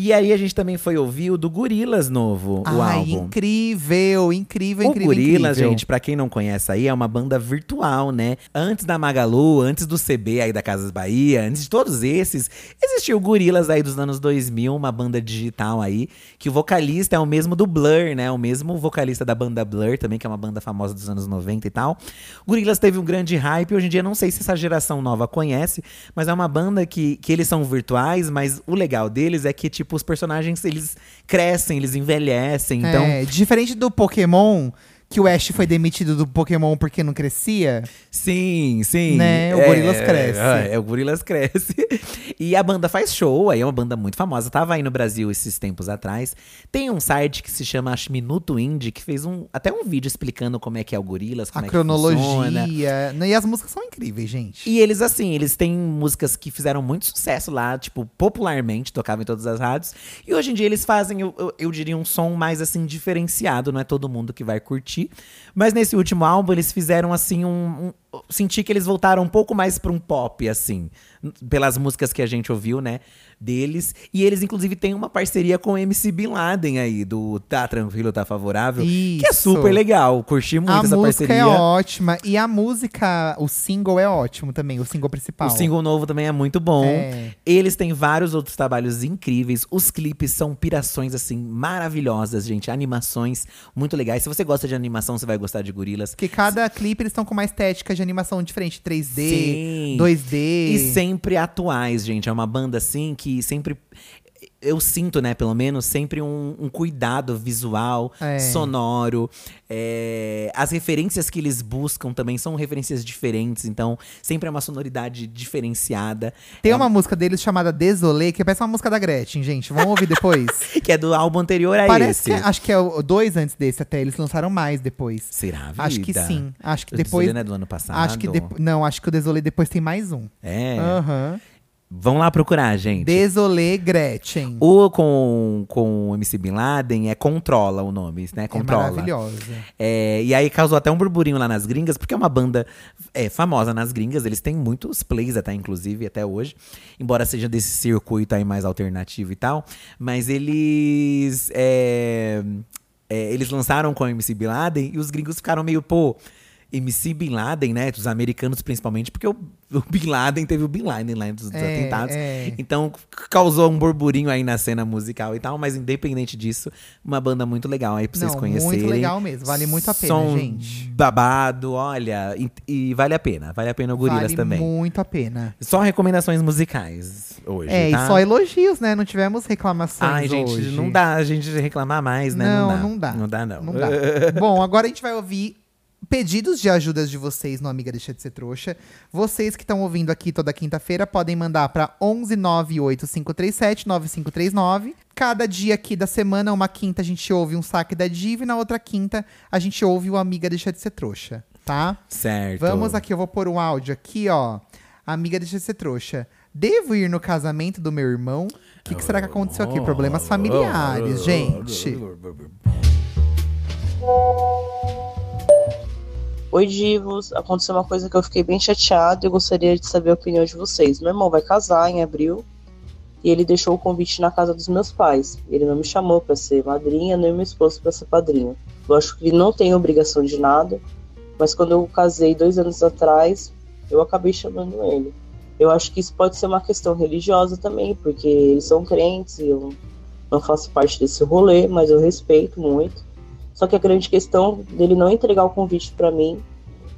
E aí a gente também foi ouvir o do Gorilas novo, o ai, álbum. incrível, incrível, O incrível, Gorilas, incrível. gente, pra quem não conhece aí, é uma banda virtual, né? Antes da Magalu, antes do CB aí da Casas Bahia, antes de todos esses, existiu o Gorilas aí dos anos 2000, uma banda digital aí, que o vocalista é o mesmo do Blur, né? O mesmo vocalista da banda Blur também, que é uma banda famosa dos anos 90 e tal. O Gorilas teve um grande hype, hoje em dia não sei se essa geração nova conhece, mas é uma banda que, que eles são virtuais, mas o legal deles é que, tipo, os personagens, eles crescem, eles envelhecem, então... É, diferente do Pokémon, que o Ash foi demitido do Pokémon porque não crescia. Sim, sim. Né? O Gorillaz cresce. É, é, o Gorilas cresce. E a banda faz show, aí é uma banda muito famosa. Tava aí no Brasil esses tempos atrás. Tem um site que se chama acho, Minuto Indie, que fez um, até um vídeo explicando como é que é o Gorilas, como a é que funciona. cronologia. né? E as músicas são incríveis, gente. E eles, assim, eles têm músicas que fizeram muito sucesso lá, tipo, popularmente, tocavam em todas as rádios. E hoje em dia eles fazem, eu, eu, eu diria, um som mais, assim, diferenciado. Não é todo mundo que vai curtir. Mas nesse último álbum, eles fizeram, assim, um. Senti que eles voltaram um pouco mais pra um pop, assim. Pelas músicas que a gente ouviu, né? Deles. E eles, inclusive, têm uma parceria com o MC Bin Laden aí, do Tá Tranquilo, Tá Favorável. Que é Isso. super legal. Curti muito a essa música parceria. é ótima. E a música, o single é ótimo também, o single principal. O single novo também é muito bom. É. Eles têm vários outros trabalhos incríveis. Os clipes são pirações, assim, maravilhosas, gente. Animações muito legais. Se você gosta de animação, você vai gostar de Gorilas. Porque cada clipe eles estão com uma estética de animação diferente. 3D, Sim. 2D. E sempre atuais, gente. É uma banda, assim, que sempre. Eu sinto, né, pelo menos, sempre um, um cuidado visual, É. sonoro. É, as referências que eles buscam também são referências diferentes, então sempre é uma sonoridade diferenciada. Tem É uma música deles chamada Desolé, que parece uma música da Gretchen, gente. Vamos ouvir depois? Que é do álbum anterior a Parece esse. que é- acho que é o dois antes desse até. Eles lançaram mais depois. Será, vida? Acho que sim. Acho que O depois. Desolé não é do ano passado? Acho que depo- não, acho que o Desolé depois tem mais um. É. Aham. Vão lá procurar, gente. Desolé Gretchen. O com, com o MC Bin Laden é Controla o nome, né? É Controla. maravilhosa. É, e aí causou até um burburinho lá nas gringas, porque é uma banda é, famosa nas gringas. Eles têm muitos plays até, inclusive, até hoje. Embora seja desse circuito aí mais alternativo e tal. Mas eles… é, é, eles lançaram com o MC Bin Laden e os gringos ficaram meio, pô… MC Bin Laden, né? Os americanos principalmente, porque o, o Bin Laden teve o Bin Laden lá dos, dos É, atentados. é. Então causou um burburinho aí na cena musical e tal, mas independente disso, uma banda muito legal aí pra vocês Não, conhecerem. muito legal mesmo. Vale muito a pena, Som gente. babado, olha, e, e vale a pena, vale a pena o Gorilas vale também. muito a pena. Só recomendações musicais hoje, é, tá? e só elogios, né? Não tivemos reclamações Ai, gente, hoje. não dá a gente reclamar mais, né? Não, não não dá. Não dá, não. Não dá. Bom, agora a gente vai ouvir pedidos de ajudas de vocês no Amiga Deixa de Ser Trouxa. Vocês que estão ouvindo aqui toda quinta-feira podem mandar para 11 98537 9539. Cada dia aqui da semana, uma quinta a gente ouve um saque da Diva e na outra quinta a gente ouve o Amiga Deixa de Ser Trouxa, tá? certo. Vamos aqui, eu vou pôr um áudio aqui, ó. Amiga Deixa de Ser Trouxa. Devo ir no casamento do meu irmão? O que, que será que aconteceu aqui? Problemas familiares, gente. Oi, divos. Aconteceu uma coisa que eu fiquei bem chateado e gostaria de saber a opinião de vocês. Meu irmão vai casar em abril e ele deixou o convite na casa dos meus pais. Ele não me chamou para ser madrinha, nem meu esposo para ser padrinho. Eu acho que ele não tem obrigação de nada, mas quando eu casei dois anos atrás, eu acabei chamando ele. Eu acho que isso pode ser uma questão religiosa também, porque eles são crentes e eu não faço parte desse rolê, mas eu respeito muito. Só que a grande questão dele não entregar o convite para mim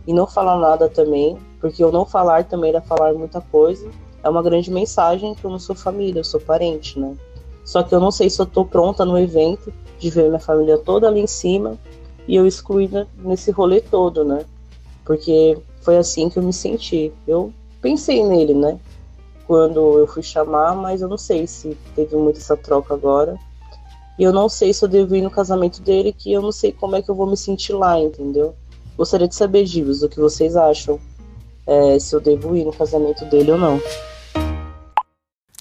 e não falar nada também, porque eu não falar também era falar muita coisa, é uma grande mensagem que eu não sou família, eu sou parente, né? Só que eu não sei se eu tô pronta no evento de ver minha família toda ali em cima e eu excluí né, nesse rolê todo, né? Porque foi assim que eu me senti. Eu pensei nele, né? Quando eu fui chamar, mas eu não sei se teve muito essa troca agora. E eu não sei se eu devo ir no casamento dele, que eu não sei como é que eu vou me sentir lá, entendeu? Gostaria de saber, Divos, o que vocês acham. É, se eu devo ir no casamento dele ou não.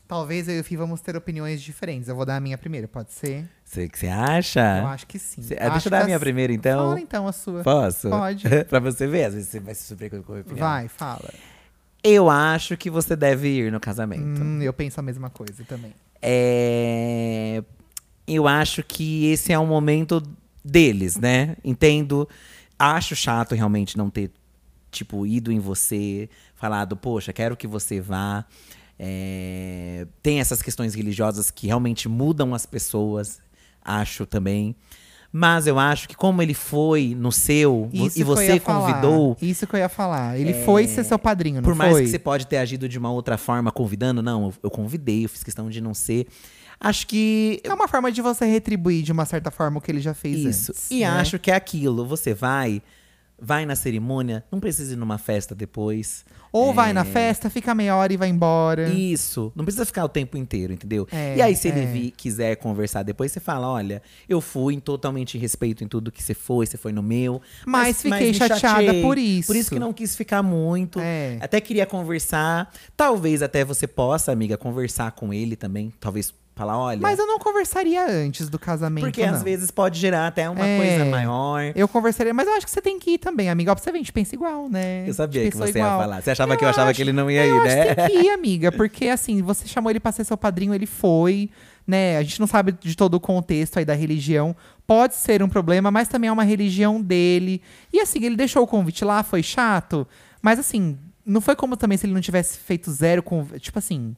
Talvez eu e o Fih vamos ter opiniões diferentes. Eu vou dar a minha primeira, pode ser? Você que você acha? Eu acho que sim. Cê- ah, Acho deixa eu dar a minha as- primeira, então. Fala então a sua. Posso? Pode. pra você ver, às vezes você vai se surpreender com a minha opinião. Vai, fala. Eu acho que você deve ir no casamento. Hum, eu penso a mesma coisa também. É... Eu acho que esse é um momento deles, né? Entendo. Acho chato realmente não ter, tipo, ido em você, falado, poxa, quero que você vá. É, Tem essas questões religiosas que realmente mudam as pessoas, acho também. Mas eu acho que como ele foi no seu Isso e você ia falar. convidou, Isso que eu ia falar. Ele foi ser seu padrinho, não por mais foi? que você pode ter agido de uma outra forma, convidando, não, eu, eu convidei, eu fiz questão de não ser. Acho que É uma forma de você retribuir de uma certa forma o que ele já fez isso. antes. E né? acho que é aquilo. Você vai, vai na cerimônia, não precisa ir numa festa depois. Ou vai É. na festa, fica meia hora e vai embora. Isso. Não precisa ficar o tempo inteiro, entendeu? É, e aí, se ele é. vi- quiser conversar depois, você fala: olha, eu fui em totalmente respeito em tudo que você foi, você foi no meu. Mas fiquei me chateada chateei. por isso. Por isso que não quis ficar muito. É. Até queria conversar. Talvez até você possa, amiga, conversar com ele também. Talvez falar: olha. Mas eu não conversaria antes do casamento, porque não. às vezes pode gerar até uma É. coisa maior. Eu conversaria, mas eu acho que você tem que ir também, amiga. Ó, pra você ver, a gente pensa igual, né? Eu sabia gente que você ia igual. falar. Você achava Eu que eu achava acho- que ele não ia ir, acho né? que tem que ir, amiga. Porque, assim, você chamou ele pra ser seu padrinho, ele foi, né? A gente não sabe de todo o contexto aí da religião. Pode ser um problema, mas também é uma religião dele. E, assim, ele deixou o convite lá, foi chato. Mas, assim, não foi como também se ele não tivesse feito zero convite. Tipo assim.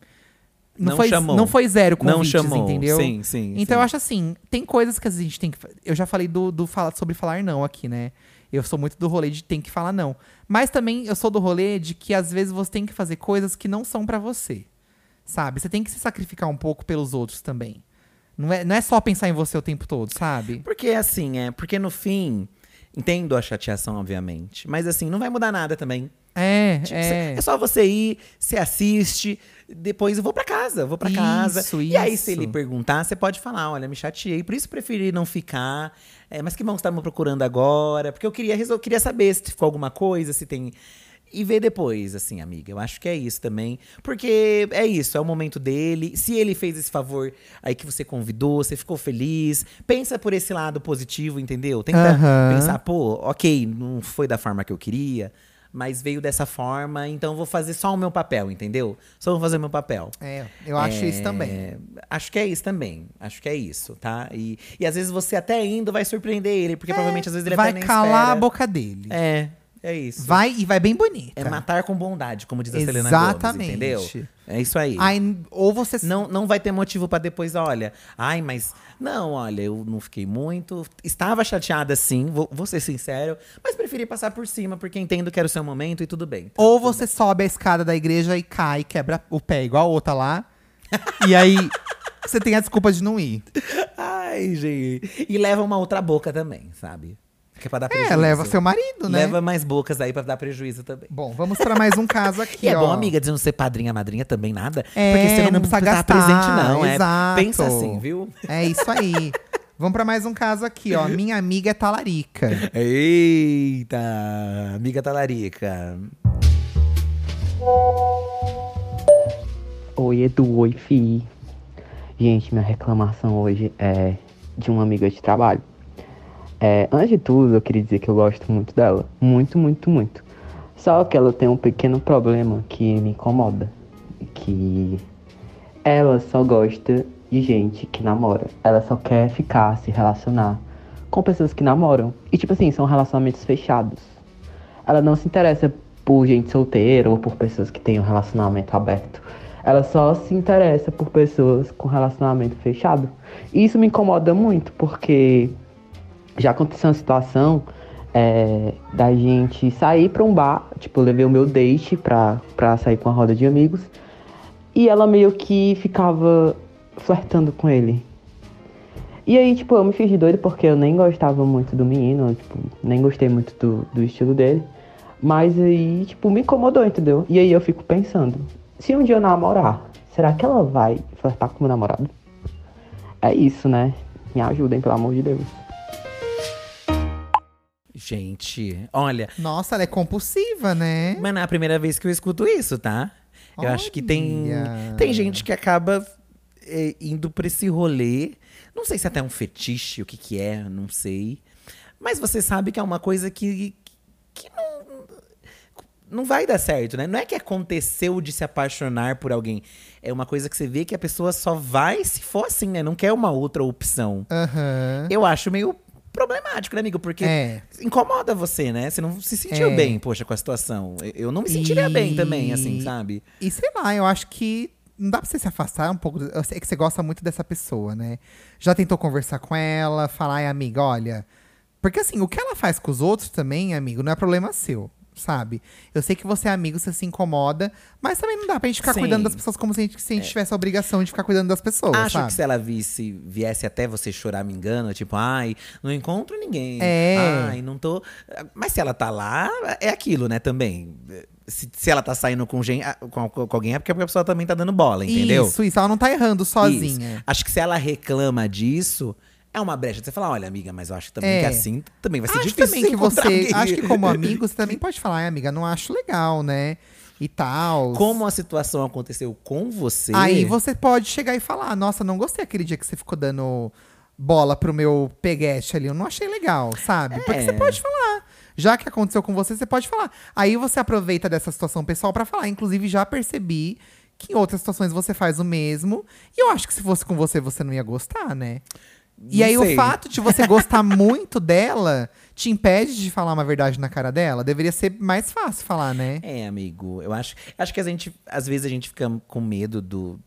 Não, Não foi, chamou. não foi zero Não convites, chamou. entendeu? Sim, sim. Então sim. eu acho assim, tem coisas que a gente tem que. Eu já falei do, do falar sobre falar não aqui, né? Eu sou muito do rolê de tem que falar não. Mas também eu sou do rolê de que às vezes você tem que fazer coisas que não são pra você. Sabe? Você tem que se sacrificar um pouco pelos outros também. Não é, não é só pensar em você o tempo todo, sabe? Porque assim, é. Porque no fim, entendo a chateação, obviamente. Mas assim, não vai mudar nada também. É, Tipo, é. é só você ir, você assiste, depois eu vou pra casa, vou pra casa. Isso, E aí, se ele perguntar, você pode falar: olha, me chateei, por isso preferi não ficar. É, mas que bom que você tá me procurando agora. Porque eu queria, resol- queria saber se ficou alguma coisa, se tem. E ver depois, assim, amiga. Eu acho que é isso também. Porque é isso, é o momento dele. Se ele fez esse favor aí que você convidou, você ficou feliz. Pensa por esse lado positivo, entendeu? Tenta Aham. pensar, pô, ok, não foi da forma que eu queria, mas veio dessa forma, então vou fazer só o meu papel, entendeu? Só vou fazer o meu papel. É, eu acho isso É, também. Acho que é isso também. Acho que é isso, tá? E, e às vezes você até indo vai surpreender ele, porque provavelmente às vezes ele É, Vai até nem calar espera. a boca dele. É, é isso. Vai e vai bem bonita. É matar com bondade, como diz a Selena Gomez, Exatamente. entendeu? É isso aí. Aí, ou você Não, não vai ter motivo pra depois, olha. Ai, mas. Não, olha, eu não fiquei muito. Estava chateada sim, vou, vou ser sincero. Mas preferi passar por cima, porque entendo que era o seu momento e tudo bem. Tá Ou você sobe a escada da igreja e cai, quebra o pé, igual a outra lá. e aí você tem a desculpa de não ir. Ai, gente. E leva uma outra boca também, sabe? Que é pra dar prejuízo. É, leva seu marido, né? Leva mais bocas aí pra dar prejuízo também. Bom, vamos pra mais um caso aqui, E é ó. bom, amiga, de não ser padrinha, madrinha também nada. É, porque você não, não precisa tá gastar, presente, não. É, exato. pensa assim, viu? É isso aí. Vamos pra mais um caso aqui, ó. Minha amiga é talarica. Eita, amiga talarica. Oi, Edu, oi, Fi. Gente, minha reclamação hoje é de uma amiga de trabalho. É, antes de tudo, eu queria dizer que eu gosto muito dela. Muito, muito, muito. Só que ela tem um pequeno problema que me incomoda. Que ela só gosta de gente que namora. Ela só quer ficar, se relacionar com pessoas que namoram. E, tipo assim, são relacionamentos fechados. Ela não se interessa por gente solteira ou por pessoas que têm um relacionamento aberto. Ela só se interessa por pessoas com relacionamento fechado. E isso me incomoda muito, porque já aconteceu uma situação é, da gente sair pra um bar, tipo, eu levei o meu date pra, pra sair com a roda de amigos, e ela meio que ficava flertando com ele. E aí, tipo, eu me fiz de doido porque eu nem gostava muito do menino, tipo, nem gostei muito do, do estilo dele. Mas aí, tipo, me incomodou, entendeu? E aí eu fico pensando, se um dia eu namorar, será que ela vai flertar com meu namorado? É isso, né? Me ajudem, pelo amor de Deus. Gente, olha, Nossa, ela é compulsiva, né? mas não é a primeira vez que eu escuto isso, tá? Eu acho que tem, Olha. tem gente que acaba é, indo pra esse rolê. Não sei se até é um fetiche, o que que é, não sei. Mas você sabe que é uma coisa que, que não, não vai dar certo, né? Não é que aconteceu de se apaixonar por alguém. É uma coisa que você vê que a pessoa só vai se for assim, né? Não quer uma outra opção. Aham. Eu acho meio problemático, né, amigo? Porque É. incomoda você, né? Você não se sentiu É. bem, poxa, com a situação. Eu não me sentiria E- bem também, assim, sabe? E sei lá, eu acho que não dá pra você se afastar um pouco. Eu sei que você gosta muito dessa pessoa, né? Já tentou conversar com ela, falar, ai, amiga, olha. Porque assim, o que ela faz com os outros também, amigo, não é problema seu. Sabe? Eu sei que você é amigo, você se incomoda, mas também não dá pra gente ficar Sim. cuidando das pessoas como se a gente, se a gente tivesse a obrigação de ficar cuidando das pessoas, Acho sabe? que se ela visse, viesse até você chorar me engano, tipo, ai, não encontro ninguém. É. Ai, não tô. Mas se ela tá lá, é aquilo, né, também. Se, se ela tá saindo com, gen... com, com alguém, é porque a pessoa também tá dando bola, entendeu? Isso, isso, ela não tá errando sozinha. Isso. Acho que se ela reclama disso, é uma brecha. Você fala, olha, amiga, mas eu acho também É. que assim também vai ser Acho difícil também que você. alguém. Acho que como amigo, você também pode falar, amiga, não acho legal, né? E tal. Como a situação aconteceu com você. Aí você pode chegar e falar: Nossa, não gostei aquele dia que você ficou dando bola pro meu peguete ali. Eu não achei legal, sabe? Porque É. você pode falar. Já que aconteceu com você, você pode falar. Aí você aproveita dessa situação pessoal pra falar. Inclusive, já percebi que em outras situações você faz o mesmo. E eu acho que se fosse com você, você não ia gostar, né? E Não aí, sei. o fato de você gostar muito dela te impede de falar uma verdade na cara dela? Deveria ser mais fácil falar, né? É, amigo, eu acho, acho que a gente, às vezes a gente fica com medo do,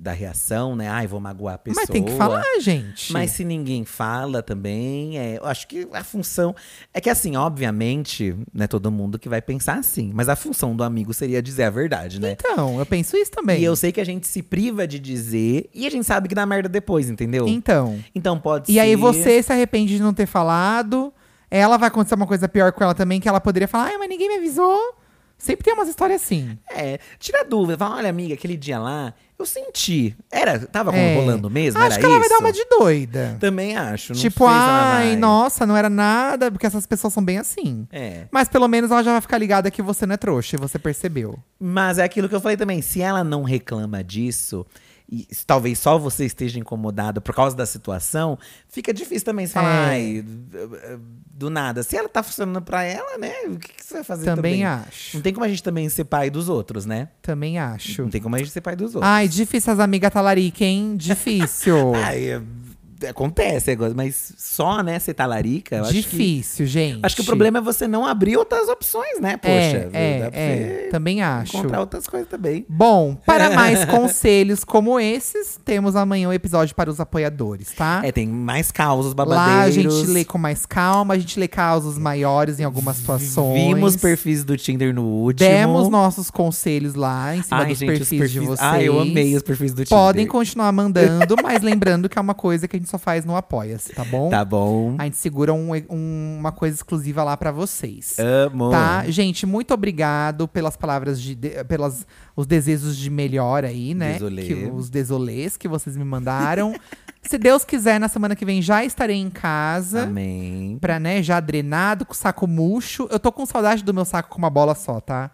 da reação, né? Ai, vou magoar a pessoa. Mas tem que falar, gente. Mas se ninguém fala também, é, eu acho que a função. É que assim, obviamente, não é todo mundo que vai pensar assim. Mas a função do amigo seria dizer a verdade, né? Então, eu penso isso também. E eu sei que a gente se priva de dizer e a gente sabe que dá merda depois, entendeu? Então. Então pode E ser. aí você se arrepende de não ter falado. Ela vai acontecer uma coisa pior com ela também, que ela poderia falar, ai, mas ninguém me avisou. Sempre tem umas histórias assim. É, tira dúvida. Fala, olha, amiga, aquele dia lá, eu senti. Era, tava É. rolando mesmo? Acho era que ela vai isso? dar uma de doida. Também acho. Não tipo, ai, vai. nossa, não era nada, porque essas pessoas são bem assim. É. Mas pelo menos ela já vai ficar ligada que você não é trouxa e você percebeu. Mas é aquilo que eu falei também. Se ela não reclama disso, e talvez só você esteja incomodado por causa da situação, fica difícil também você falar, É. ai, d- do nada. Se ela tá funcionando pra ela, né? O que, que você vai fazer Também também? acho. Não tem como a gente também ser pai dos outros, né? Também acho. Não tem como a gente ser pai dos outros. Ai, difícil as amigas talarica, hein? Difícil. Ai, é- acontece, é, mas só, né, ser talarica, eu acho que. Difícil, gente. Acho que o problema é você não abrir outras opções, né? Poxa, é, pra é, você é, também acho. encontrar outras coisas também. Bom, para mais conselhos como esses, temos amanhã o episódio para os apoiadores, tá? É, tem mais causos Lá a babadeiros. gente lê com mais calma, a gente lê causos maiores em algumas situações. Vimos perfis do Tinder no último. Demos nossos conselhos lá em cima Ai, dos gente, os perfis, de vocês. Ai, eu amei os perfis do Tinder. Podem continuar mandando, mas lembrando que é uma coisa que a gente só faz no Apoia-se, tá bom? Tá bom. A gente segura um- um- uma coisa exclusiva lá pra vocês. Amo. Tá, gente, muito obrigado pelas palavras de, de- pelas os desejos de melhor aí, né? Desolê. Que, os desolês que vocês me mandaram. Se Deus quiser, na semana que vem já estarei em casa. Amém. Pra, né, já drenado, com o saco murcho. Eu tô com saudade do meu saco com uma bola só, tá?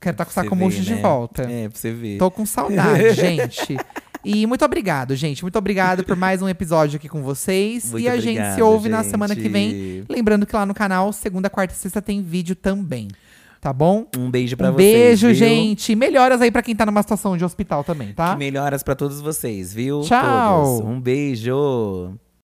Quero estar com o saco murcho ver, de né? volta. É, pra você ver. Tô com saudade, gente. E muito obrigado, gente. Muito obrigado por mais um episódio aqui com vocês. Muito e a gente se obrigado, ouve na semana que vem. gente. Lembrando que lá no canal, segunda, quarta e sexta tem vídeo também. Tá bom? Um beijo pra um vocês. beijo, viu? gente. Melhoras aí pra quem tá numa situação de hospital também, tá? Que melhoras pra todos vocês, viu? Tchau. Todos. Um beijo.